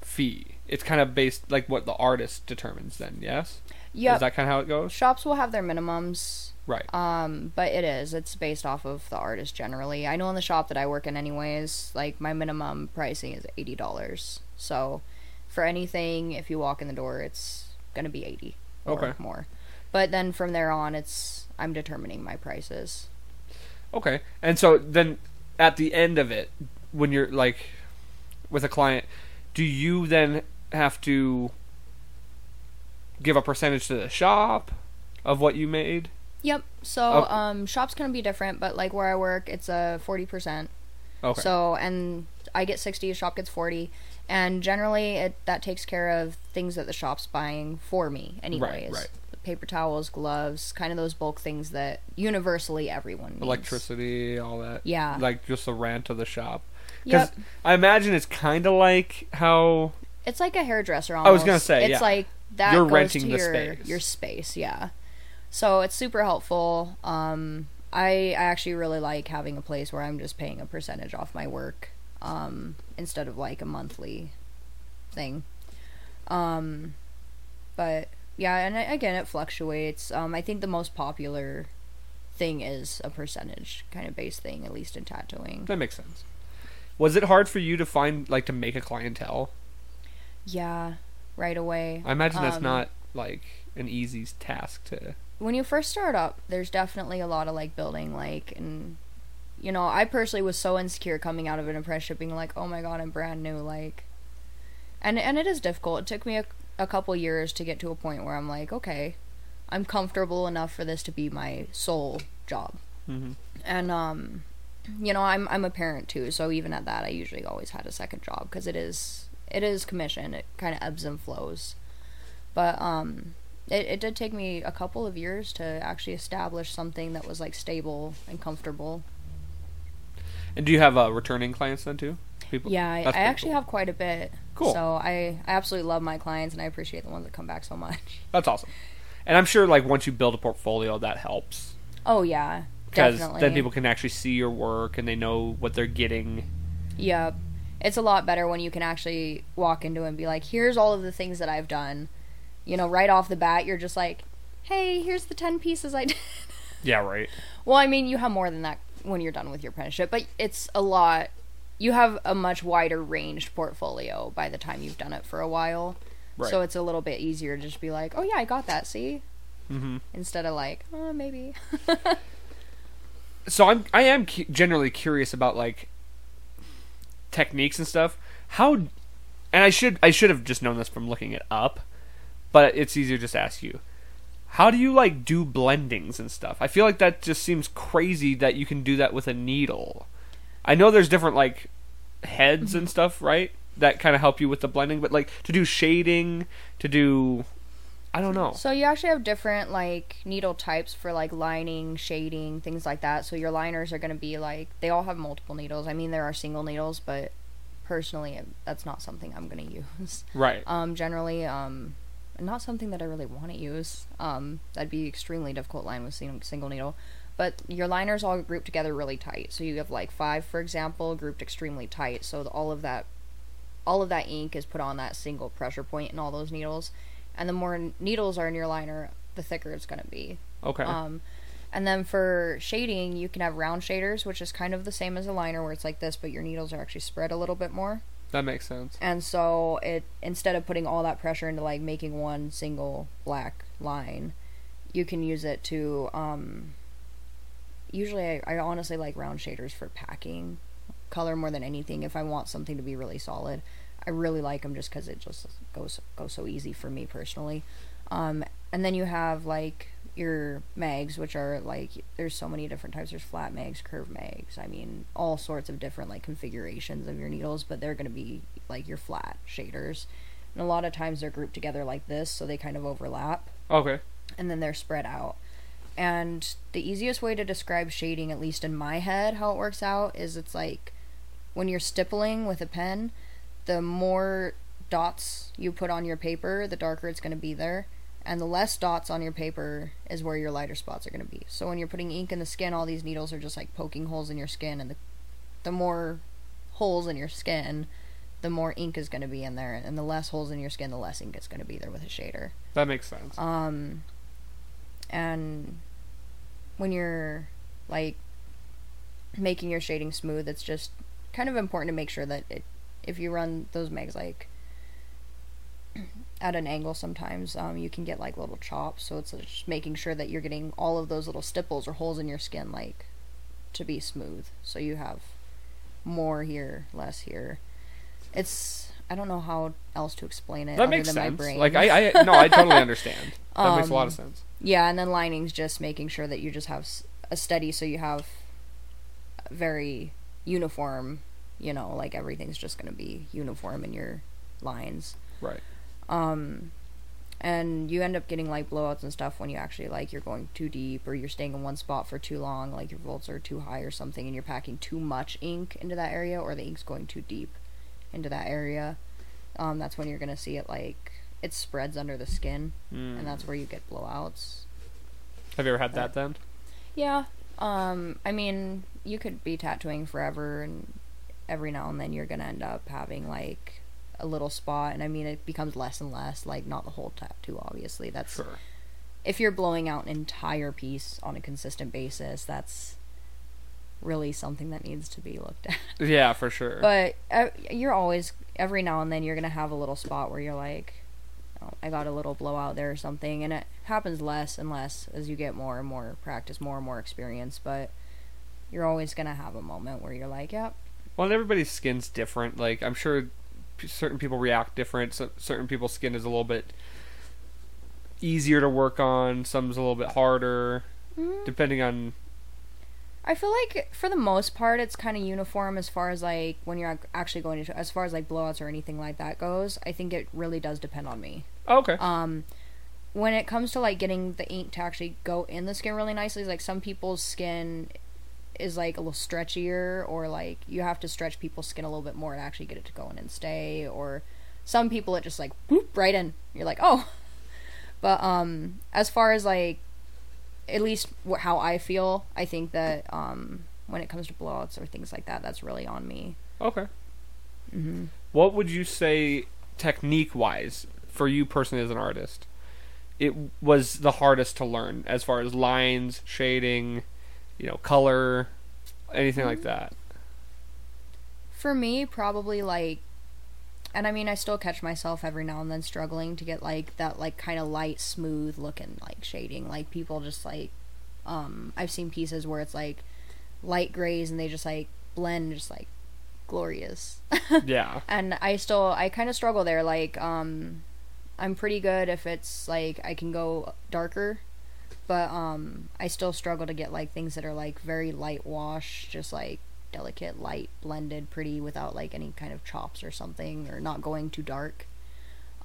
fee. It's kind of based like what the artist determines. Then, yes. yep. Is that kind of how it goes? Shops will have their minimums, Right. um, but it is. It's based off of the artist generally. I know in the shop that I work in, anyways, like my minimum pricing is eighty dollars. So, for anything, if you walk in the door, it's gonna be eighty or Okay. more. But then from there on, it's I'm determining my prices. Okay. And so then at the end of it, when you're like with a client, do you then have to give a percentage to the shop of what you made? Yep. So Okay. um, shops can be different, but like where I work, it's a forty percent. Okay. So and I get sixty, a shop gets forty, and generally it that takes care of things that the shop's buying for me, anyways. right. Paper towels, gloves, kind of those bulk things that universally everyone needs. Electricity, all that. Yeah. Like just the rent of the shop. Because Yep. I imagine it's kind of like how It's like a hairdresser. Almost. I was gonna say, it's yeah. like that You're goes renting to the your space. your space. Yeah. So it's super helpful. Um, I I actually really like having a place where I'm just paying a percentage off my work, um, instead of like a monthly thing. Um, but yeah, and I- again, it fluctuates. Um, I think the most popular thing is a percentage kind of base thing, at least in tattooing. that makes sense. Was it hard for you to find like to make a clientele? Yeah, right away. I imagine that's Um, not like an easy task to. when you first start up, there's definitely a lot of like building, like, and you know, I personally was so insecure coming out of an apprenticeship, being like, oh my god, I'm brand new, like, and and it is difficult. It took me a, a couple years to get to a point where I'm like, okay, I'm comfortable enough for this to be my sole job, hmm and um, you know, I'm I'm a parent too, so even at that, I usually always had a second job because it is it is commission. It kind of ebbs and flows, but um, it it did take me a couple of years to actually establish something that was like stable and comfortable. And do you have uh, returning clients then too? People. Yeah, I, I actually cool. have quite a bit. Cool. So I I absolutely love my clients and I appreciate the ones that come back so much. That's awesome. And I'm sure like once you build a portfolio, that helps Oh yeah, because definitely. then people can actually see your work and they know what they're getting. Yep. It's a lot better when you can actually walk into and be like, here's all of the things that I've done. You know, right off the bat, you're just like, hey, here's the 10 pieces I did. Yeah, right. well, I mean, you have more than that when you're done with your apprenticeship, but it's a lot. You have a much wider ranged portfolio by the time you've done it for a while. Right. So it's a little bit easier to just be like, oh, yeah, I got that, see? hmm Instead of like, oh, maybe. So I'm I am cu- generally curious about like techniques and stuff. How and I should I should have just known this from looking it up, but it's easier just to ask you. How do you like do blendings and stuff? I feel like that just seems crazy that you can do that with a needle. I know there's different like heads and mm-hmm. stuff, right? That kind of help you with the blending, but like to do shading, to do I don't know. So you actually have different like needle types for like lining, shading, things like that. So your liners are going to be like they all have multiple needles. I mean there are single needles, but personally that's not something I'm going to use. Right. Um generally um not something that I really want to use. Um that'd be extremely difficult line with sing- single needle. But your liners all grouped together really tight. So you have like 5 for example grouped extremely tight. So the, all of that all of that ink is put on that single pressure point in all those needles and the more needles are in your liner, the thicker it's going to be. Okay. Um, and then for shading, you can have round shaders, which is kind of the same as a liner, where it's like this, but your needles are actually spread a little bit more. that makes sense. And so it instead of putting all that pressure into like making one single black line, you can use it to. Um, usually, I, I honestly like round shaders for packing color more than anything. If I want something to be really solid, I really like them just because it just goes goes so easy for me personally. Um, and then you have like your mags, which are like there's so many different types. There's flat mags, curved mags. I mean, all sorts of different like configurations of your needles, but they're gonna be like your flat shaders. And a lot of times they're grouped together like this, so they kind of overlap Okay. and then they're spread out. And the easiest way to describe shading, at least in my head, how it works out is it's like when you're stippling with a pen, the more dots you put on your paper, the darker it's going to be there. And the less dots on your paper is where your lighter spots are going to be. So when you're putting ink in the skin, all these needles are just like poking holes in your skin. And the, the more holes in your skin, the more ink is going to be in there. And the less holes in your skin, the less ink is going to be there with a shader. That makes sense. Um, and when you're like making your shading smooth, it's just kind of important to make sure that it, if you run those mags like at an angle, sometimes um, you can get like little chops. So it's just making sure that you're getting all of those little stipples or holes in your skin like to be smooth. So you have more here, less here. It's I don't know how else to explain it. that other makes than my sense. brain. Like I, I no, I totally understand. That makes a lot of Um, sense. Yeah, and then lining's just making sure that you just have a steady, so you have very uniform. You know, like everything's just going to be uniform in your lines. Right. Um, and you end up getting like blowouts and stuff when you actually like you're going too deep or you're staying in one spot for too long, like your volts are too high or something, and you're packing too much ink into that area, or the ink's going too deep into that area. Um, that's when you're gonna see it like it spreads under the skin, Mm. and that's where you get blowouts. Have you ever had that then? Yeah. Um, I mean, you could be tattooing forever, and every now and then you're gonna end up having like a little spot, and I mean, it becomes less and less. Like, not the whole tattoo, obviously. That's Sure. if you're blowing out an entire piece on a consistent basis. That's really something that needs to be looked at. Yeah, for sure. But uh, you're always every now and then you're gonna have a little spot where you're like, oh, I got a little blowout there or something, and it happens less and less as you get more and more practice, more and more experience. But you're always gonna have a moment where you're like, yep, well, and everybody's skin's different. Like I'm sure p- certain people react different. So certain people's skin is a little bit easier to work on. Some's a little bit harder, Mm. depending on. I feel like for the most part it's kind of uniform as far as like when you're actually going to as far as like blowouts or anything like that goes. I think it really does depend on me. Oh, okay. Um, when it comes to like getting the ink to actually go in the skin really nicely, like some people's skin is like a little stretchier, or like you have to stretch people's skin a little bit more to actually get it to go in and stay, or some people it just like boop right in. You're like, oh. But um, as far as like, at least how I feel, I think that um, when it comes to blowouts or things like that, that's really on me. Okay. Mm-hmm. What would you say, technique wise, for you personally as an artist, it was the hardest to learn as far as lines, shading, you know, color, anything like that? For me, probably like, and I mean, I still catch myself every now and then struggling to get like that, like kind of light, smooth looking like shading. Like people just like, um, I've seen pieces where it's like light grays and they just like blend, just like glorious. yeah. and I still, I kind of struggle there. Like, um, I'm pretty good if it's like I can go darker, but um, I still struggle to get like things that are like very light wash, just like delicate light blended pretty without like any kind of chops or something or not going too dark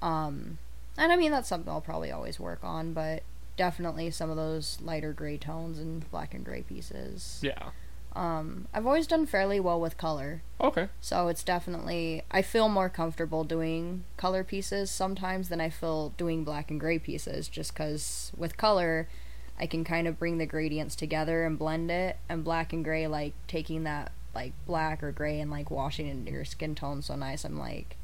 um and i mean that's something i'll probably always work on but definitely some of those lighter gray tones and black and gray pieces Yeah. um i've always done fairly well with color Okay. so it's definitely I feel more comfortable doing color pieces sometimes than I feel doing black and gray pieces just cuz with color I can kind of bring the gradients together and blend it and black and gray like taking that like black or gray and like washing into your skin tone so nice I'm like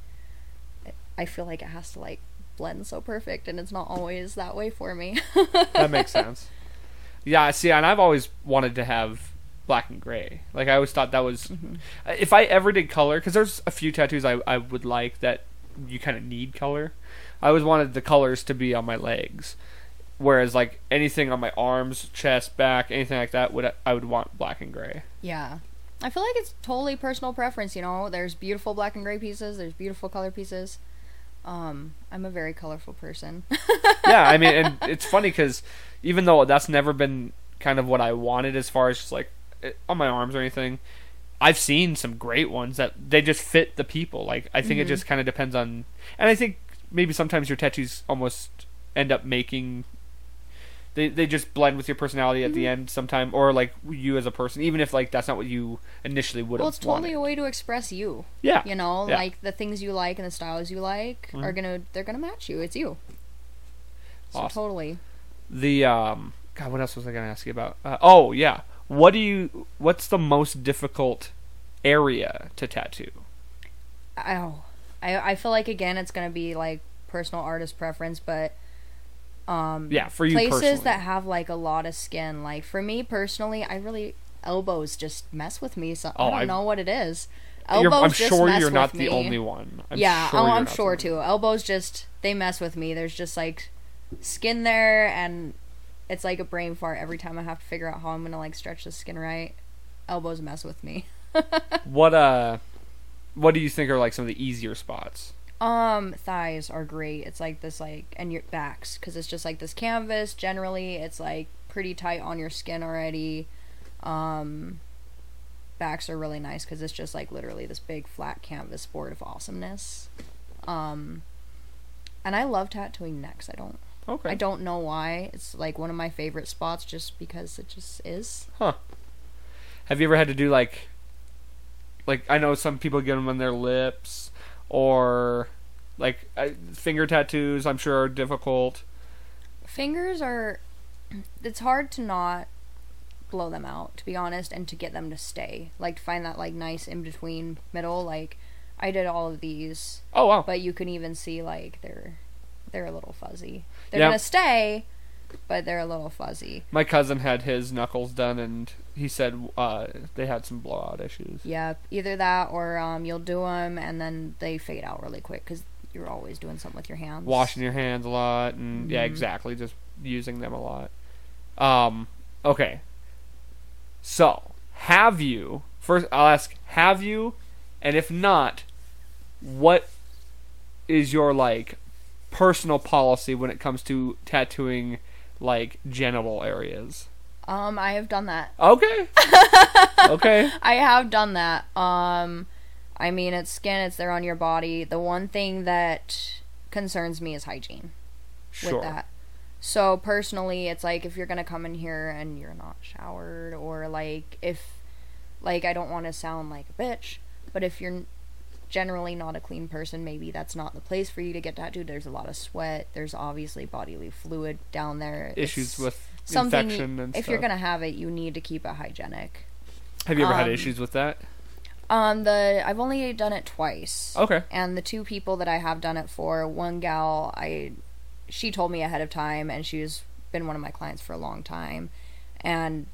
I feel like it has to like blend so perfect and it's not always that way for me. That makes sense. Yeah, see, and I've always wanted to have black and gray. Like I always thought that was Mm-hmm. if I ever did color because there's a few tattoos I I would like that you kind of need color. I always wanted the colors to be on my legs. Whereas like anything on my arms, chest, back, anything like that would I would want black and gray. Yeah. I feel like it's totally personal preference, you know. There's beautiful black and gray pieces, there's beautiful color pieces. Um, I'm a very colorful person. yeah, I mean, and it's funny because even though that's never been kind of what I wanted as far as just like eh, on my arms or anything, I've seen some great ones that they just fit the people. Like I think it just kind of depends on, and I think maybe sometimes your tattoos almost end up making. They, they just blend with your personality at the end sometime or like you as a person even if like that's not what you initially would have well, it's totally a way to express you. yeah You know, Yeah. like the things you like and the styles you like are Mhm. gonna they're gonna match you. It's you. So Awesome. totally. the um god what else was i going to ask you about uh, oh yeah what do you what's the most difficult area to tattoo Oh, I I feel like again it's gonna be like personal artist preference, but um yeah for you places personally that have like a lot of skin. Like for me personally, I really elbows just mess with me. So Oh, I don't I- know what it is. Elbows i'm just sure mess you're with not me. the only one I'm yeah, sure oh, I'm sure too. Elbows just they mess with me. There's just like skin there, and it's like a brain fart every time I have to figure out how I'm gonna like stretch the skin right. Elbows mess with me. what uh what do you think are like some of the easier spots Um, thighs are great. It's like this, like, and your backs, because it's just like this canvas. Generally, it's like pretty tight on your skin already. Um, backs are really nice because it's just like literally this big flat canvas board of awesomeness. Um, and I love tattooing necks. I don't, okay I don't know why. It's like one of my favorite spots, just because it just is. Huh. Have you ever had to do like like i know some people get them on their lips or like uh, finger tattoos i'm sure are difficult Fingers are. It's hard to not blow them out, to be honest, and to get them to stay. Like to find that like nice in between middle. Like I did all of these, oh wow but you can even see like they're they're a little fuzzy. They're Yeah. gonna stay, but they're a little fuzzy. My cousin had his knuckles done, and he said uh, they had some blowout issues. Yeah, either that or um, you'll do them and then they fade out really quick because you're always doing something with your hands. Washing your hands a lot, and yeah, Mhm. exactly, just using them a lot. Um, okay. So, have you first? I'll ask, have you, and if not, what is your like personal policy when it comes to tattooing like genital areas? Um, I have done that. Okay. okay. I have done that. Um, I mean, it's skin, it's there on your body. The one thing that concerns me is hygiene Sure. with that. So personally, it's like if you're gonna come in here and you're not showered, or like if, like, I don't want to sound like a bitch, but if you're generally not a clean person, maybe that's not the place for you to get tattooed. There's a lot of sweat. There's obviously bodily fluid down there. Issues It's with something. infection you- and if stuff. you're gonna have it, you need to keep it hygienic. Have you ever had Um, issues with that? Um, the I've only done it twice. Okay. And the two people that I have done it for, one gal, I, she told me ahead of time, and she's been one of my clients for a long time, and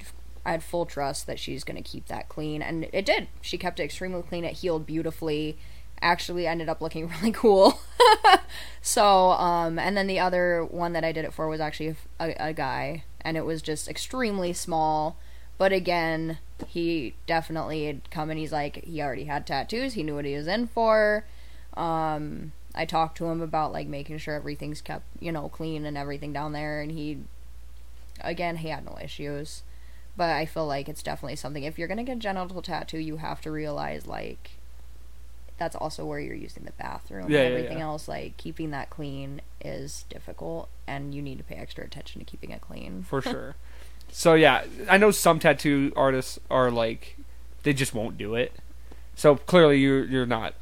I had full trust that she's going to keep that clean, and it did. She kept it extremely clean. It healed beautifully. Actually, ended up looking really cool. so, um, and then the other one that I did it for was actually a, a guy, and it was just extremely small. But again, he definitely had come and he's like, he already had tattoos. He knew what he was in for. Um, I talked to him about like making sure everything's kept, you know, clean and everything down there. And he, again, he had no issues. But I feel like it's definitely something. If you're gonna get a genital tattoo, you have to realize like that's also where you're using the bathroom Yeah, and everything yeah. else. Like keeping that clean is difficult, and you need to pay extra attention to keeping it clean. For sure. So yeah, I know some tattoo artists are like they just won't do it. So clearly you're you're not.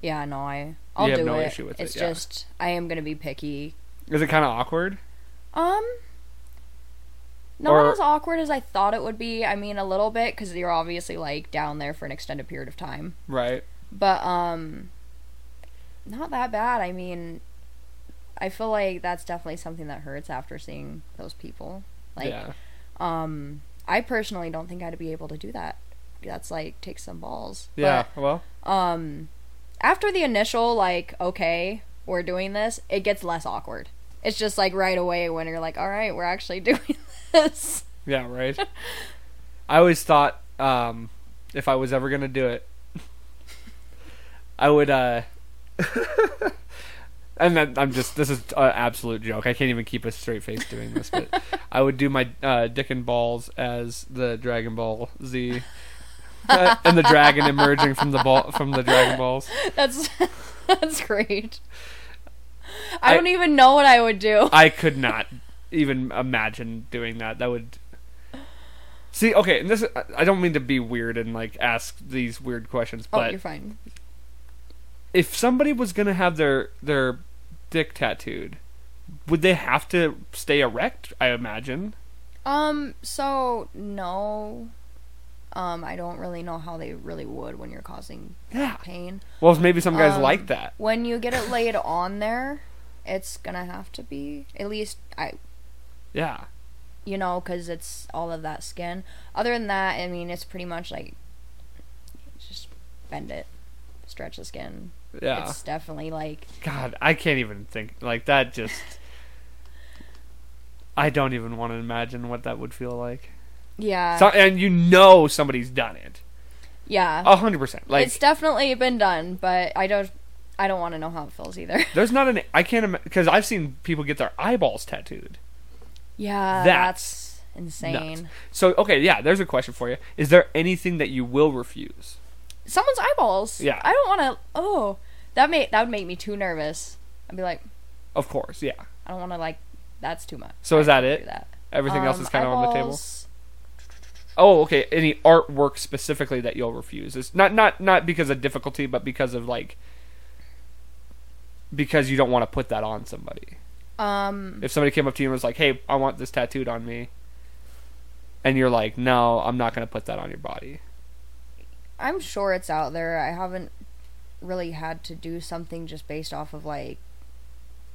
Yeah, no, I I'll You have do no it. issue with it, it's yeah. just I am gonna be picky. Is it kind of awkward? Um, not Or- as awkward as I thought it would be. I mean, a little bit because you're obviously like down there for an extended period of time. Right. But um, not that bad. I mean, I feel like that's definitely something that hurts after seeing those people. Like, yeah. um, I personally don't think I'd be able to do that. That's like take some balls. Yeah. well. Um, after the initial like, okay, we're doing this, it gets less awkward. It's just like right away when you're like, all right, we're actually doing this. Yeah. Right. I always thought um, if I was ever gonna do it, I would. uh And then I'm just this is an absolute joke. I can't even keep a straight face doing this, but I would do my uh, dick and balls as the Dragon Ball Z, uh, and the dragon emerging from the ball from the Dragon Balls. That's that's great. I, I- don't even know what I would do. I could not even imagine doing that. That would see. Okay, and this I don't mean to be weird and like ask these weird questions, oh, but you're fine. if somebody was gonna have their their dick tattooed, would they have to stay erect? I imagine. Um, so no. Um, I don't really know how they really would when you're causing Yeah. pain. Well, maybe some guys Um, like that. When you get it laid on there, it's gonna have to be at least I, Yeah. you know, because it's all of that skin. Other than that, I mean, it's pretty much like just bend it, stretch the skin. Yeah. It's definitely like God, I can't even think like that. Just. I don't even want to imagine what that would feel like. yeah, So, and you know somebody's done it. yeah. A hundred percent. Like it's definitely been done, but I don't. I don't want to know how it feels either. there's not an. I can't because I've seen people get their eyeballs tattooed. Yeah, That's that's, insane. Nuts. So okay, yeah. There's a question for you. Is there anything that you will refuse? Someone's eyeballs. Yeah. I don't want to. Oh, that may that would make me too nervous. I'd be like, Of course, yeah. I don't want to like. That's too much. So is that it? that. Everything else Um, is kind of on the table. Oh, okay. Any artwork specifically that you'll refuse is not not not because of difficulty, but because of like because you don't want to put that on somebody. Um, If somebody came up to you and was like, "Hey, I want this tattooed on me," and you're like, "No, I'm not going to put that on your body." I'm sure it's out there. I haven't really had to do something just based off of like,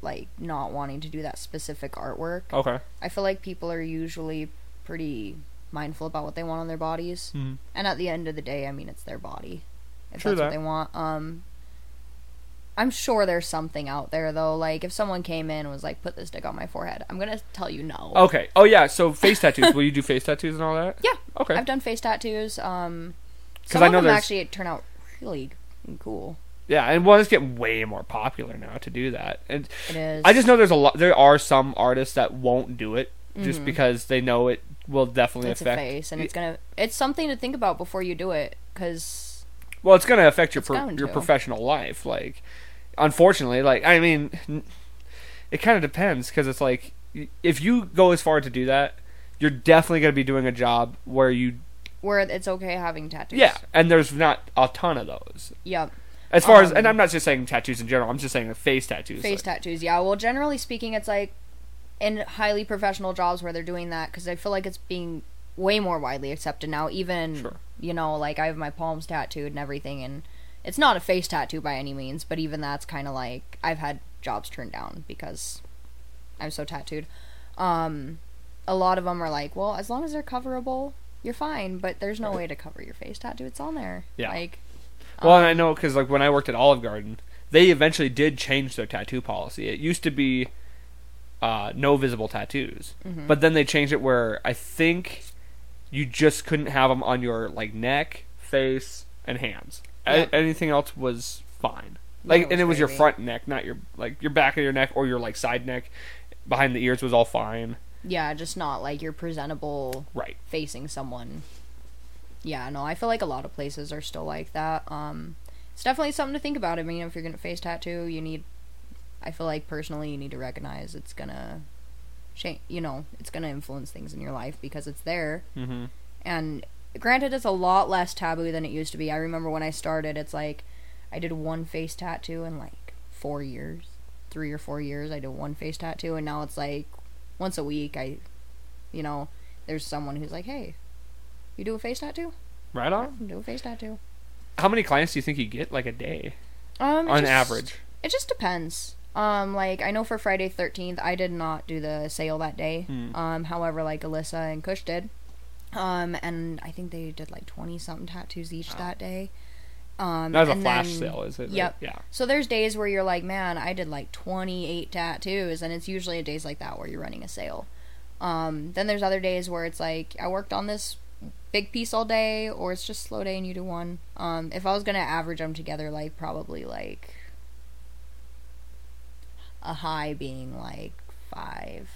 like not wanting to do that specific artwork. Okay. I feel like people are usually pretty mindful about what they want on their bodies. Mhm. And at the end of the day, I mean, it's their body. If True that's that. what they want. Um, I'm sure there's something out there though. Like if someone came in and was like, "Put this dick on my forehead," I'm gonna tell you no. Okay. Oh yeah. So face tattoos. Will you do face tattoos and all that? Yeah. Okay. I've done face tattoos. Um, some I of know them there's- actually turn out really cool. Yeah, and well, it's getting way more popular now to do that. And It is. I just know there's a lot. There are some artists that won't do it just Mhm. because they know it will definitely affect. it's a affect. face, and it's gonna. It's something to think about before you do it, because Well, it's going to affect your pro- your professional life. Like, unfortunately, like I mean, it kind of depends because it's like if you go as far to do that, you're definitely going to be doing a job where you where it's okay having tattoos. yeah, and there's not a ton of those. Yep. As far as, Um, and I'm not just saying tattoos in general. I'm just saying face tattoos. Face like- tattoos. Yeah. Well, generally speaking, it's like in highly professional jobs where they're doing that because I feel like it's being way more widely accepted now. Even Sure. you know, like I have my palms tattooed and everything, and it's not a face tattoo by any means, but even that's kind of like I've had jobs turned down because I'm so tattooed. Um, a lot of them are like, well, as long as they're coverable, you're fine, but there's no way to cover your face tattoo. It's on there. Yeah. Like, Well, um, and I know because like when I worked at Olive Garden, they eventually did change their tattoo policy. It used to be uh, no visible tattoos, Mhm. but then they changed it where I think you just couldn't have them on your like neck, face, and hands. A- anything else was fine. Yeah, Like, it and it was was your front neck, not your like your back of your neck or your like side neck. Behind the ears was all fine. yeah, just not like you're presentable Right. facing someone. Yeah, no, I feel like a lot of places are still like that. Um, it's definitely something to think about. I mean, if you're gonna face tattoo, you need. I feel like personally, you need to recognize it's gonna, change. You know, it's gonna influence things in your life because it's there. Mm-hmm. And granted, it's a lot less taboo than it used to be. I remember when I started, it's like I did one face tattoo in like four years, three or four years. I did one face tattoo, and now it's like once a week. I, you know, there's someone who's like, "Hey, you do a face tattoo? Right on. Do a face tattoo." How many clients do you think you get like a day Um, on just- average? it just depends. Um, like I know for Friday Thirteenth, I did not do the sale that day. Hmm. Um, however, like Alyssa and Kush did. Um, and I think they did like twenty something tattoos each Wow. that day. Um, That was a flash then- sale, is it? right? Yep. Yeah. So there's days where you're like, man, I did like 28 tattoos, and it's usually days like that where you're running a sale. Um, then there's other days where it's like I worked on this big piece all day, or it's just slow day and you do one. Um, if I was gonna average them together, like probably like a high being like five,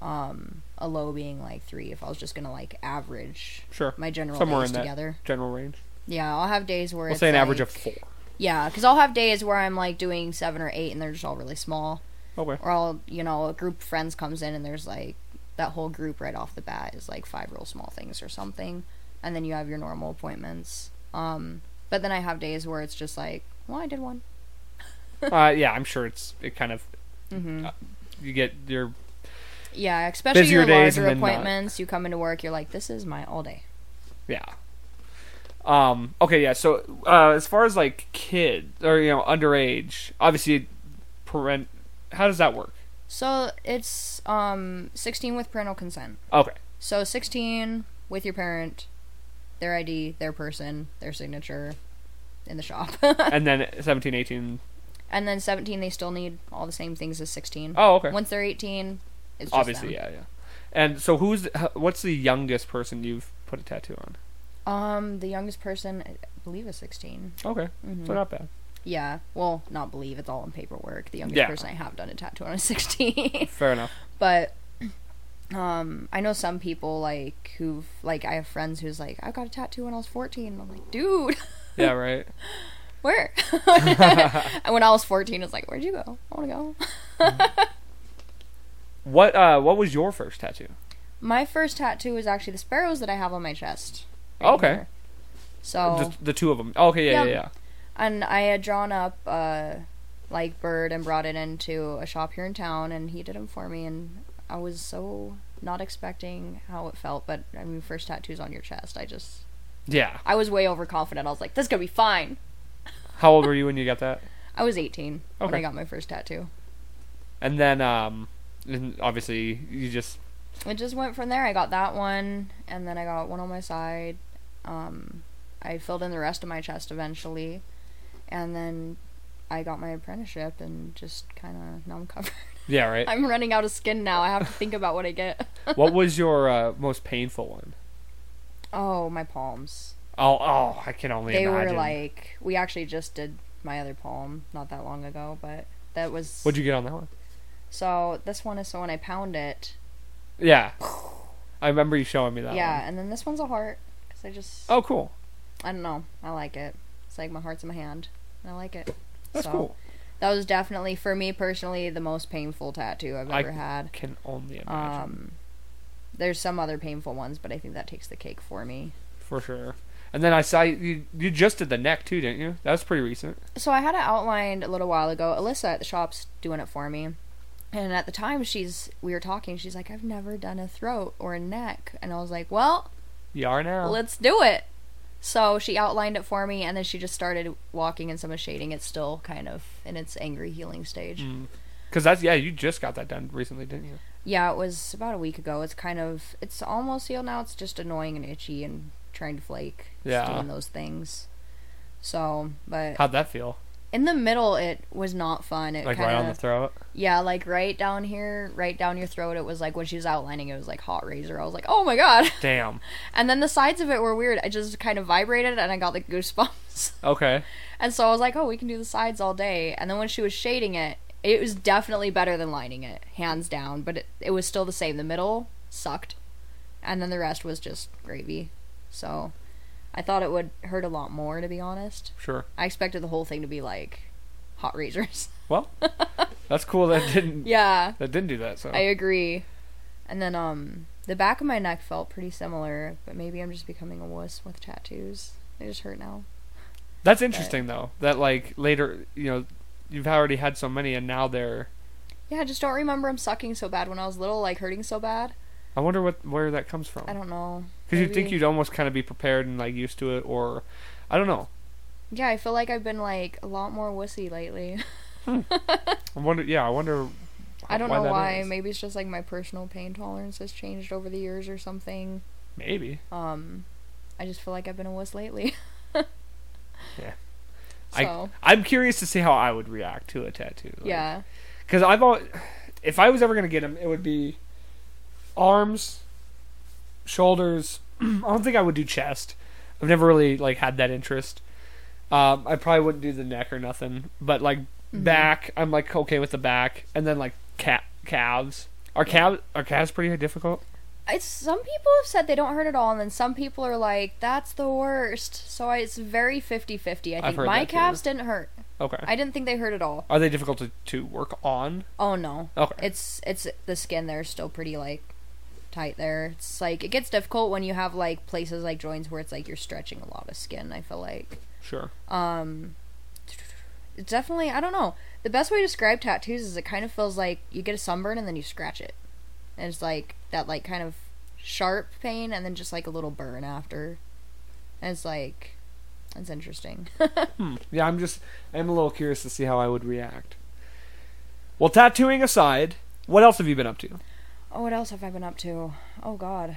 um, a low being like three. If I was just gonna like average Sure. my general Somewhere in that together, general range. yeah, I'll have days where We'll it's say an average of four. yeah, because I'll have days where I'm like doing seven or eight, and they're just all really small. Okay. Or I'll, you know, a group of friends comes in, and there's like that whole group right off the bat is like five real small things or something, and then you have your normal appointments. Um, but then I have days where it's just like, well, I did one. uh, yeah, I'm sure it's it kind of hmm Uh, you get your Yeah, especially Busier your days larger and then not. appointments. You come into work, you're like, this is my all day. yeah. Um. Okay. Yeah. So, uh, as far as like kids or you know underage, obviously, parent. How does that work? So it's um 16 with parental consent. Okay. So 16 with your parent, their ID, their person, their signature in the shop. and then 17, 18. and then 17 they still need all the same things as 16. Oh, okay. Once they're 18, it's Obviously, them. yeah, yeah. And so, who's what's the youngest person you've put a tattoo on? Um the youngest person I believe is 16. Okay, Mhm. so not bad. Yeah. Well, not believe it's all in paperwork. The youngest Yeah. person I have done a tattoo on is 16. Fair enough. but um I know some people like who've like I have friends who's like I got a tattoo when I was 14. I'm like, "Dude, Yeah, right. where?" and when I was 14, it's like, "Where'd you go? I want to go." What uh what was your first tattoo? My first tattoo was actually the sparrows that I have on my chest. Okay. here. So Just the two of them. Okay, yeah, Yeah. yeah, yeah. and I had drawn up uh like bird and brought it into a shop here in town and he did them for me and I was so not expecting how it felt but I mean first tattoos on your chest I just Yeah. I was way overconfident I was like this is gonna be fine How old were you when you got that? I was 18 when Okay. I got my first tattoo And then um and obviously you just it just went from there I got that one and then I got one on my side um I filled in the rest of my chest eventually and then I got my apprenticeship and just kind of now I'm covered yeah, right. I'm running out of skin now. I have to think about what I get. what was your uh, most painful one? oh, my palms. Oh, oh, I can only they imagine. were like we actually just did my other palm not that long ago, but that was What'd you get on that one? So this one is so when I pound it. Yeah. I remember you showing me that yeah, one. and then this one's a heart cuz I just Oh, cool. I don't know. I like it. It's like my heart's in my hand. And I like it. That's so cool. that was definitely for me personally the most painful tattoo I've I- ever had. Can only imagine. Um there's some other painful ones, but I think that takes the cake for me. for sure. And then I saw you. You just did the neck too, didn't you? That was pretty recent. So I had it outlined a little while ago. Alyssa at the shop's doing it for me. And at the time she's we were talking, she's like, I've never done a throat or a neck and I was like, Well, You are now. let's do it. So she outlined it for me, and then she just started walking in some of shading. It's still kind of in its angry healing stage. Mm. Because that's yeah, you just got that done recently, didn't you? Yeah, it was about a week ago. It's kind of it's almost healed now. It's just annoying and itchy and trying to flake. Yeah. doing those things. So, but How'd that feel? In the middle, it was not fun. It Like kinda, right on the throat. Yeah, like right down here, right down your throat. It was like when she was outlining, it was like hot razor. I was like, oh my god. Damn. And then the sides of it were weird. I just kind of vibrated and I got the goosebumps. Okay. And so I was like, oh, we can do the sides all day. And then when she was shading it, it was definitely better than lining it, hands down. But it, it was still the same. The middle sucked. And then the rest was just gravy. So I thought it would hurt a lot more, to be honest. Sure. I expected the whole thing to be like hot razors. Well, that's cool. That didn't. yeah, That didn't do that. So. I agree. And then um the back of my neck felt pretty similar, but maybe I'm just becoming a wuss with tattoos. They just hurt now. That's interesting though. That like later, you know, you've already had so many, and now they're. Yeah, I just don't remember them sucking so bad when I was little, like hurting so bad. I wonder what where that comes from. I don't know. Because you think you'd almost kind of be prepared and like used to it, or I don't know. Yeah, I feel like I've been like a lot more wussy lately. I wonder. Yeah, I wonder. I don't know why. is. Maybe it's just like my personal pain tolerance has changed over the years or something. Maybe. Um, I just feel like I've been a wuss lately. Yeah. So I I'm curious to see how I would react to a tattoo. like- yeah, Because I've always, if I was ever gonna get them, it would be arms, shoulders. I don't think I would do chest. I've never really like had that interest. Um, I probably wouldn't do the neck or nothing, but like Mm-hmm. back, I'm like okay with the back, and then like cat calves. Are calves are calves pretty difficult? it's some people have said they don't hurt at all, and then some people are like that's the worst. So I, it's very 50-50. I think my that too. calves didn't hurt. Okay. I didn't think they hurt at all. Are they difficult to, to work on? Oh no. Okay. It's it's the skin there's still pretty like tight there. It's like it gets difficult when you have like places like joints where it's like you're stretching a lot of skin, I feel like. Sure. Um it's definitely I don't know. The best way to describe tattoos is it kind of feels like you get a sunburn and then you scratch it. And it's like that like kind of sharp pain and then just like a little burn after. And it's like it's interesting. Hmm. Yeah, I'm just I'm a little curious to see how I would react. Well, tattooing aside, what else have you been up to? Oh, what else have I been up to? Oh god.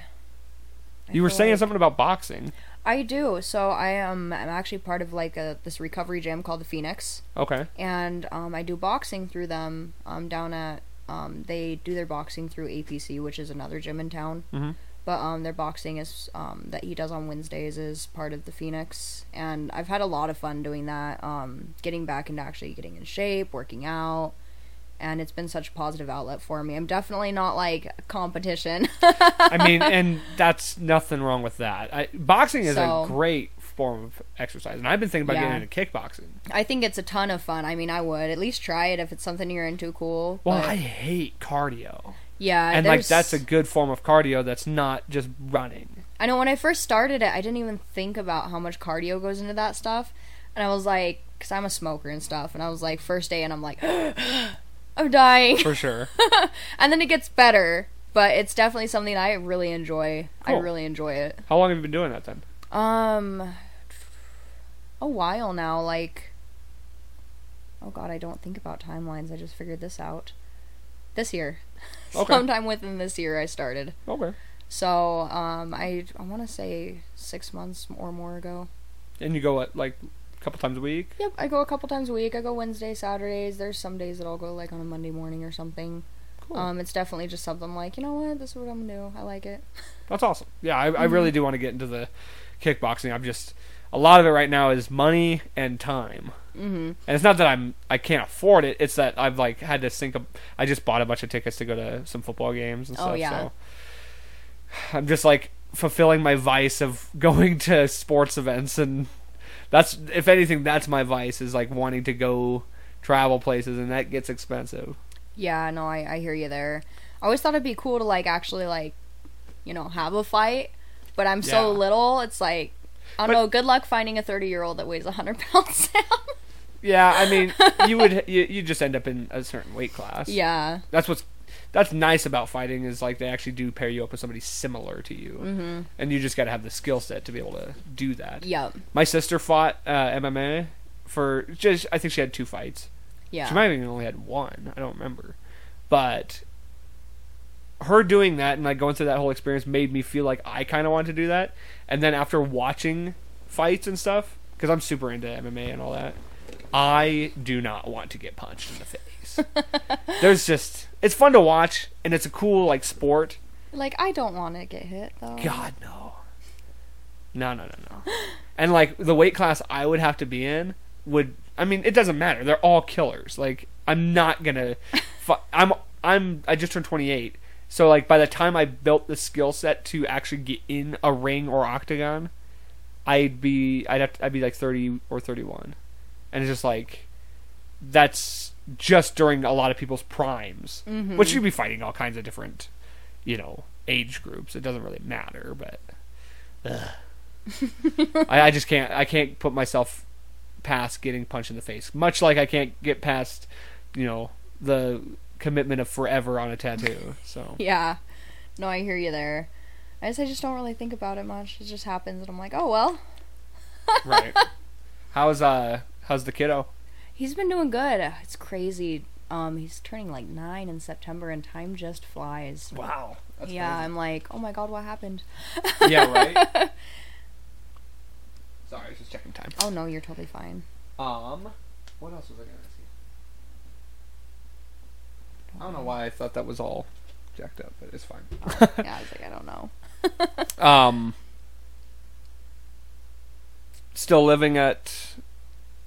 I You were saying like- something about boxing. I do. So I am I'm actually part of like a this recovery gym called the Phoenix, Okay. and um, I do boxing through them. Um, down at um, they do their boxing through APC, which is another gym in town. Mhm. But um, their boxing is um, that he does on Wednesdays is part of the Phoenix, and I've had a lot of fun doing that. Um, getting back into actually getting in shape, working out. And it's been such a positive outlet for me. I'm definitely not like competition. I mean, and that's nothing wrong with that. I, boxing is So- a great form of exercise, and I've been thinking about Yeah. getting into kickboxing. I think it's a ton of fun. I mean, I would at least try it if it's something you're into. Cool. Well, but- I hate cardio, yeah, and like that's a good form of cardio that's not just running. I know when I first started it, I didn't even think about how much cardio goes into that stuff, and I was like, because I'm a smoker and stuff, and I was like, first day, and I'm like, I'm dying, For sure. and then it gets better, but it's definitely something I really enjoy. I really enjoy it. How long have you been doing that then? Um, a while now, like, oh god, I don't think about timelines. I just figured this out. This year, Okay. sometime within this year, I started. Okay. So, um, I I want to say six months or more ago. And you go what, like a couple times a week? Yep, I go a couple times a week. I go Wednesday, Saturdays. There's some days that I'll go like on a Monday morning or something. Cool. Um, it's definitely just something like you know what, this is what I'm gonna do. I like it. That's awesome. Yeah, I, I Mm-hmm. really do want to get into the kickboxing. I'm just a lot of it right now is money and time. hmm And it's not that I'm I can't afford it. It's that I've like had to up. I just bought a bunch of tickets to go to some football games and Oh, stuff. yeah. So I'm just like fulfilling my vice of going to sports events, and that's if anything, that's my vice is like wanting to go travel places, and that gets expensive. Yeah, no, I I hear you there. I always thought it'd be cool to like actually like, you know, have a fight, but I'm so Yeah. little. It's like. I don't But- know. Good luck finding a 30 year old that weighs 100 pounds. Yeah, I mean, you would you, you just end up in a certain weight class. yeah. that's what's that's nice about fighting is like they actually do pair you up with somebody similar to you, mm-hmm. and you just got to have the skill set to be able to do that. Yep. My sister fought uh, MMA for just I think she had two fights. Yeah. She might have even only had one. I don't remember, but her doing that and like going through that whole experience made me feel like I kind of wanted to do that. And then after watching fights and stuff, because I'm super into MMA and all that, I do not want to get punched in the face. There's just it's fun to watch and it's a cool like sport. Like I don't want to get hit though. God no. No, no, no, no. and like the weight class I would have to be in would I mean it doesn't matter. They're all killers. Like I'm not going to I'm I'm I just turned 28. So like by the time I built the skill set to actually get in a ring or octagon, I'd be I'd have to, I'd be like 30 or 31. And it's just like that's just during a lot of people's primes, Mm-hmm. which you'd be fighting all kinds of different, you know, age groups. It doesn't really matter, but ugh. I, I just can't I can't put myself past getting punched in the face. Much like I can't get past, you know, the commitment of forever on a tattoo. So Yeah. No, I hear you there. I guess I just don't really think about it much. It just happens, and I'm like, oh well. right. How's uh how's the kiddo? He's been doing good. It's crazy. Um, he's turning like nine in September, and time just flies. Wow. yeah, I'm like, oh my god, what happened? yeah, right. Sorry, I was just checking time. Oh no, you're totally fine. Um, what else was I gonna ask you? I don't know why I thought that was all jacked up, but it's fine. yeah, I was like, I don't know. Um, still living at.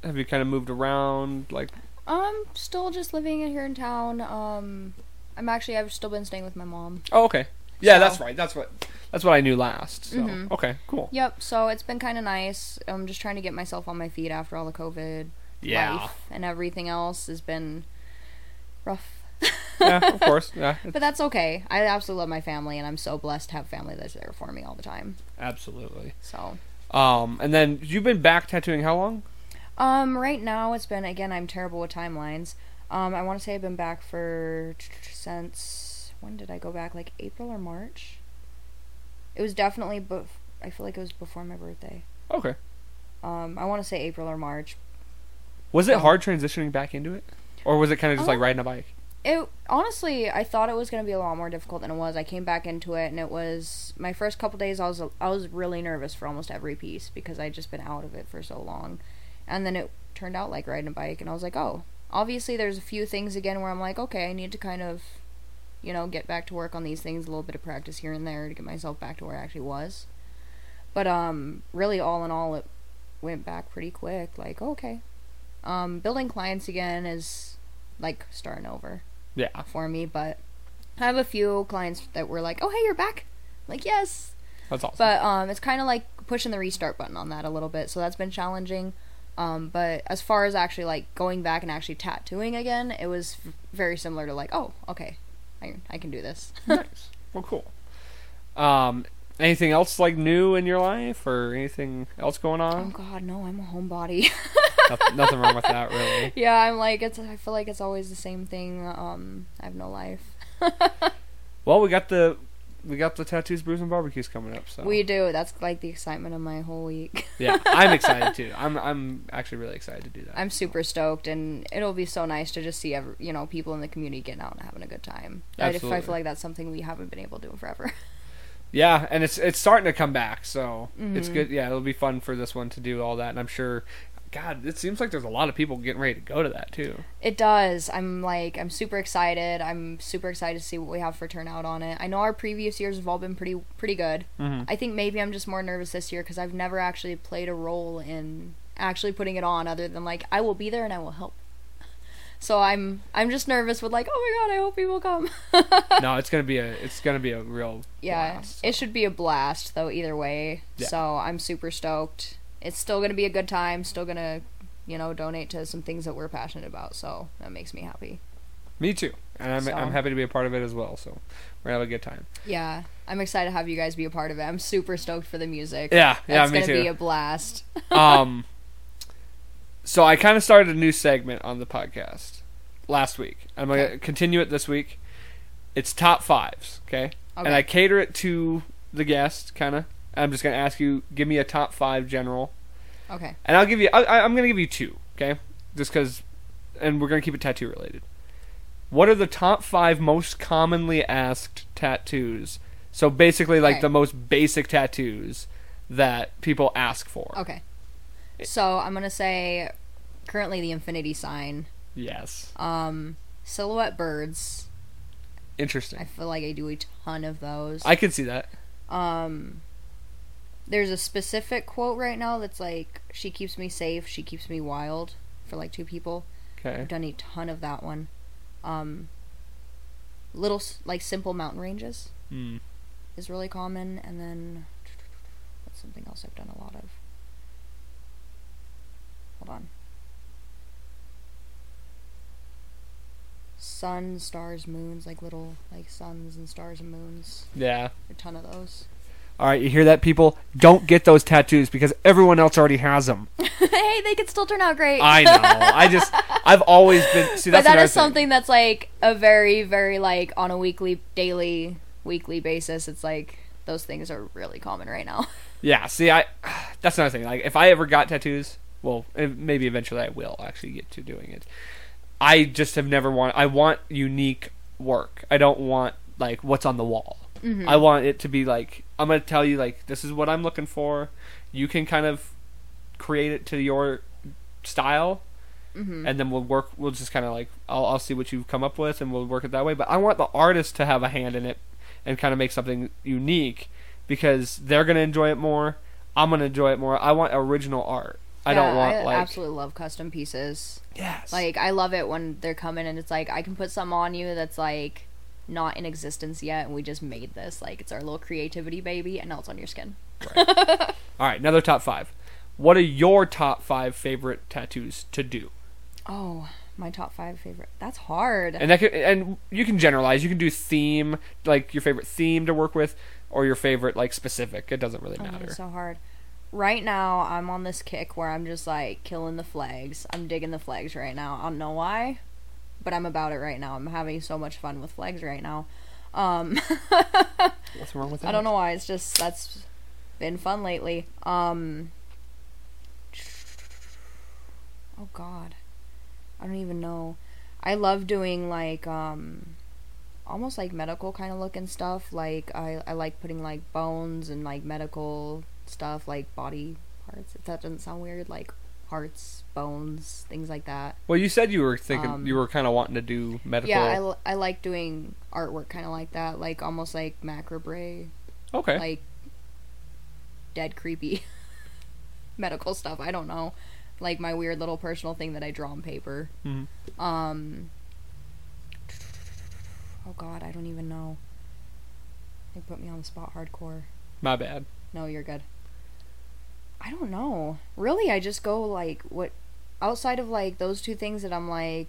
Have you kind of moved around? Like, I'm still just living here in town. Um, I'm actually I've still been staying with my mom. oh, okay. Yeah, So- that's right. That's what. That's what I knew last. So, Mhm. okay, cool. Yep. So it's been kind of nice. I'm just trying to get myself on my feet after all the COVID Yeah. life and everything else has been rough. yeah, of course. Yeah, But that's okay. I absolutely love my family, and I'm so blessed to have family that's there for me all the time. absolutely. So, Um, and then you've been back tattooing how long? Um, right now it's been again. I'm terrible with timelines. Um, I want to say I've been back for since when did I go back? Like April or March. It was definitely, but I feel like it was before my birthday. Okay. Um, I want to say April or March. Was it Oh. hard transitioning back into it, or was it kind of just like Um, riding a bike? It honestly, I thought it was gonna be a lot more difficult than it was. I came back into it, and it was my first couple days. I was I was really nervous for almost every piece because I'd just been out of it for so long, and then it turned out like riding a bike, and I was like, oh, obviously there's a few things again where I'm like, okay, I need to kind of, you know, get back to work on these things, a little bit of practice here and there to get myself back to where I actually was. But um, really, all in all, it went back pretty quick. Like, okay, um, building clients again is like starting over Yeah. for me, but I have a few clients that were like, "Oh, hey, you're back." I'm like, "Yes." That's awesome. But um it's kind of like pushing the restart button on that a little bit. So that's been challenging. Um but as far as actually like going back and actually tattooing again, it was very similar to like, "Oh, okay. I I can do this." nice. Well, cool. Um, anything else like new in your life, or anything else going on? oh god, no, I'm a homebody. nothing, nothing wrong with that, really. yeah, I'm like it's I feel like it's always the same thing. Um I have no life. Well, we got the we got the tattoos, brews, and barbecues coming up. So We do. That's like the excitement of my whole week. yeah, I'm excited too. I'm I'm actually really excited to do that. I'm super stoked, and it'll be so nice to just see every, you know people in the community getting out and having a good time. I, I feel like that's something we haven't been able to do in forever. Yeah, and it's it's starting to come back, so it's Mhm. good. Yeah, it'll be fun for this one to do all that, and I'm sure. God, it seems like there's a lot of people getting ready to go to that too. it does. I'm like I'm super excited. I'm super excited to see what we have for turnout on it. I know our previous years have all been pretty pretty good. Mm-hmm. I think maybe I'm just more nervous this year because I've never actually played a role in actually putting it on, other than like I will be there and I will help. So I'm I'm just nervous with like oh my god I hope people come. no, it's gonna be a it's gonna be a real Yeah, blast, it should be a blast though either way. Yeah. So I'm super stoked. It's still gonna be a good time. Still gonna, you know, donate to some things that we're passionate about. So that makes me happy. Me too, and I'm So- I'm happy to be a part of it as well. So we're gonna have a good time. Yeah, I'm excited to have you guys be a part of it. I'm super stoked for the music. Yeah, yeah, it's me gonna too. be a blast. um, so I kind of started a new segment on the podcast last week. I'm gonna Okay. continue it this week. It's top fives, okay? And I cater it to the guest, kind of. I'm just gonna ask you, give me a top five general, Okay. and I'll give you. I, I- I'm gonna give you two, okay? Just because, and we're gonna keep it tattoo related. What are the top five most commonly asked tattoos? So basically, like Okay. the most basic tattoos that people ask for. Okay. So I'm gonna say currently the infinity sign. Yes. Um, silhouette birds. Interesting. I feel like I do a ton of those. I can see that. Um, there's a specific quote right now that's like, "She keeps me safe, she keeps me wild," for like two people. Okay. I've done a ton of that one. Um, little like simple mountain ranges Hmm. is really common, and then what's something else I've done a lot of? Hold on. Sun, stars, moons, like little like suns and stars and moons. Yeah. A ton of those. All right, you hear that, people? Don't get those tattoos because everyone else already has them. hey, they could still turn out great. I know. I just, I've always been. See, but that's that thing. something that's like a very, very like on a weekly, daily, weekly basis. It's like those things are really common right now. Yeah. See, I. That's another thing. Like, if I ever got tattoos, well, eh, maybe eventually I will actually get to doing it. I just have never want. I want unique work. I don't want like what's on the wall. Mm-hmm. I want it to be like I'm gonna tell you like this is what I'm looking for. You can kind of create it to your style, Mm-hmm. and then we'll work. We'll just kind of like I'll I'll see what you've come up with, and we'll work it that way. But I want the artist to have a hand in it and kind of make something unique because they're gonna enjoy it more. I'm gonna enjoy it more. I want original art. I don't want I like absolutely love custom pieces. yes, Like I love it when they're coming and it's like I can put something on you that's like not in existence yet, and we just made this. Like it's our little creativity baby, and now it's on your skin. all right. Another top five. What are your top five favorite tattoos to do? Oh, my top five favorite. That's hard. And that can, and you can generalize. You can do theme, like your favorite theme to work with, or your favorite like specific. It doesn't really Oh, matter. it's so hard. Right now, I'm on this kick where I'm just like killing the flags. I'm digging the flags right now. I don't know why, but I'm about it right now. I'm having so much fun with flags right now. Um, What's wrong with that? I don't know why. It's just that's been fun lately. Um, oh God, I don't even know. I love doing like um, almost like medical kind of looking stuff. Like I I like putting like bones and like medical stuff, like body parts. If that doesn't sound weird, like hearts, bones, things like that. Well, you said you were thinking Um, you were kind of wanting to do medical. Yeah, I, l- I like doing artwork kind of like that, like almost like macabre okay. like dead creepy medical stuff. I don't know. Like my weird little personal thing that I draw on paper. Mhm. Um Oh god, I don't even know. They put me on the spot hardcore. My bad. No, you're good. I don't know. Really, I just go like what outside of like those two things that I'm like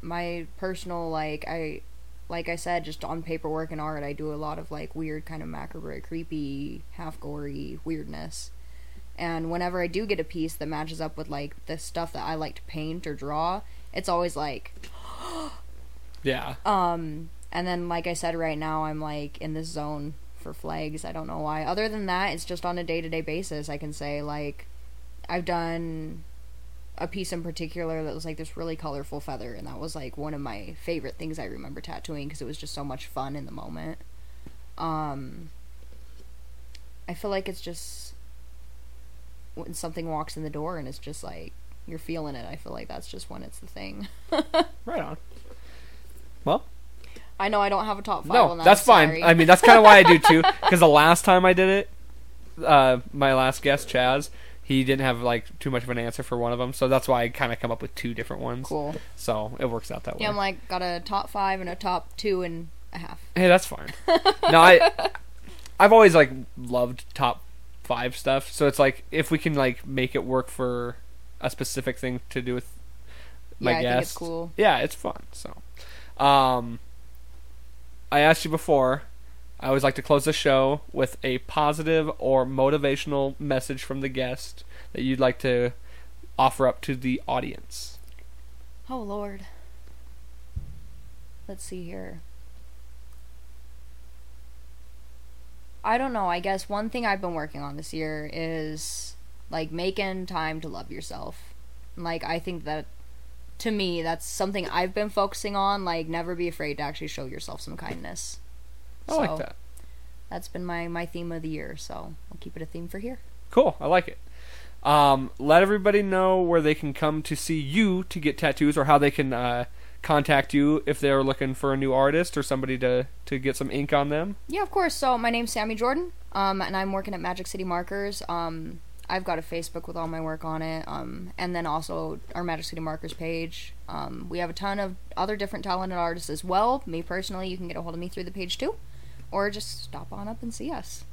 my personal like I like I said just on paperwork and art I do a lot of like weird kind of macabre creepy half gory weirdness. And whenever I do get a piece that matches up with like the stuff that I like to paint or draw, it's always like Yeah. um, and then, like I said, right now I'm like in this zone for flags. I don't know why. Other than that, it's just on a day to day basis. I can say like I've done a piece in particular that was like this really colorful feather, and that was like one of my favorite things I remember tattooing because it was just so much fun in the moment. Um, I feel like it's just when something walks in the door and it's just like you're feeling it. I feel like that's just when it's the thing. Right on. Well, I know I don't have a top five. no, on that, that's fine. sorry. I mean, that's kind of why I do too. Because the last time I did it, uh, my last guest, Chaz, he didn't have like too much of an answer for one of them, so that's why I kind of come up with two different ones. cool. So it works out that way. Yeah, I'm like got a top five and a top two and a half. Hey, that's fine. no, I, I've always like loved top five stuff. So it's like if we can like make it work for a specific thing to do with my yeah, guest, it's cool. yeah, it's fun. So, um, I asked you before. I always like to close the show with a positive or motivational message from the guest that you'd like to offer up to the audience. Oh, Lord. Let's see here. I don't know. I guess one thing I've been working on this year is like making time to love yourself. Like I think that to me that's something I've been focusing on. Like never be afraid to actually show yourself some kindness. I like that. That's been my my theme of the year. So I'll keep it a theme for here. Cool. I like it. Um, let everybody know where they can come to see you to get tattoos, or how they can uh, contact you if they're looking for a new artist or somebody to to get some ink on them. Yeah, of course. So my name's Sammy Jordan, um, and I'm working at Magic City Markers. Um, I've got a Facebook with all my work on it, um, and then also our Magic City Markers page. Um, we have a ton of other different talented artists as well. Me personally, you can get a hold of me through the page too, or just stop on up and see us.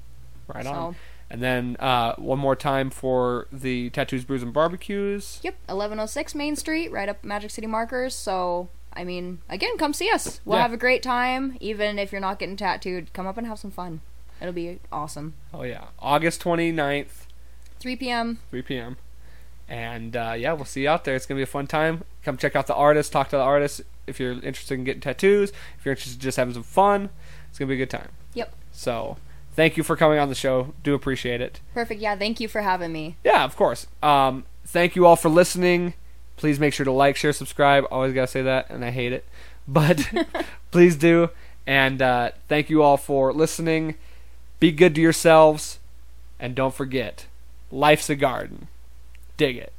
Right So- on. And then uh, one more time for the tattoos, brews, and barbecues. Yep, 1106 Main Street, right up Magic City Markers. So, I mean, again, come see us. We'll Yeah. have a great time. Even if you're not getting tattooed, come up and have some fun. It'll be awesome. Oh yeah, August 29th, 3 p.m. 3 p.m. And uh, yeah, we'll see you out there. It's gonna be a fun time. Come check out the artist, talk to the artist if you're interested in getting tattoos. If you're interested in just having some fun, it's gonna be a good time. Yep. So, thank you for coming on the show. Do appreciate it. Perfect. Yeah, thank you for having me. Yeah, of course. Um, thank you all for listening. Please make sure to like, share, subscribe. Always gotta say that, and I hate it, but please do. And uh, thank you all for listening. Be good to yourselves, and don't forget, life's a garden. Dig it.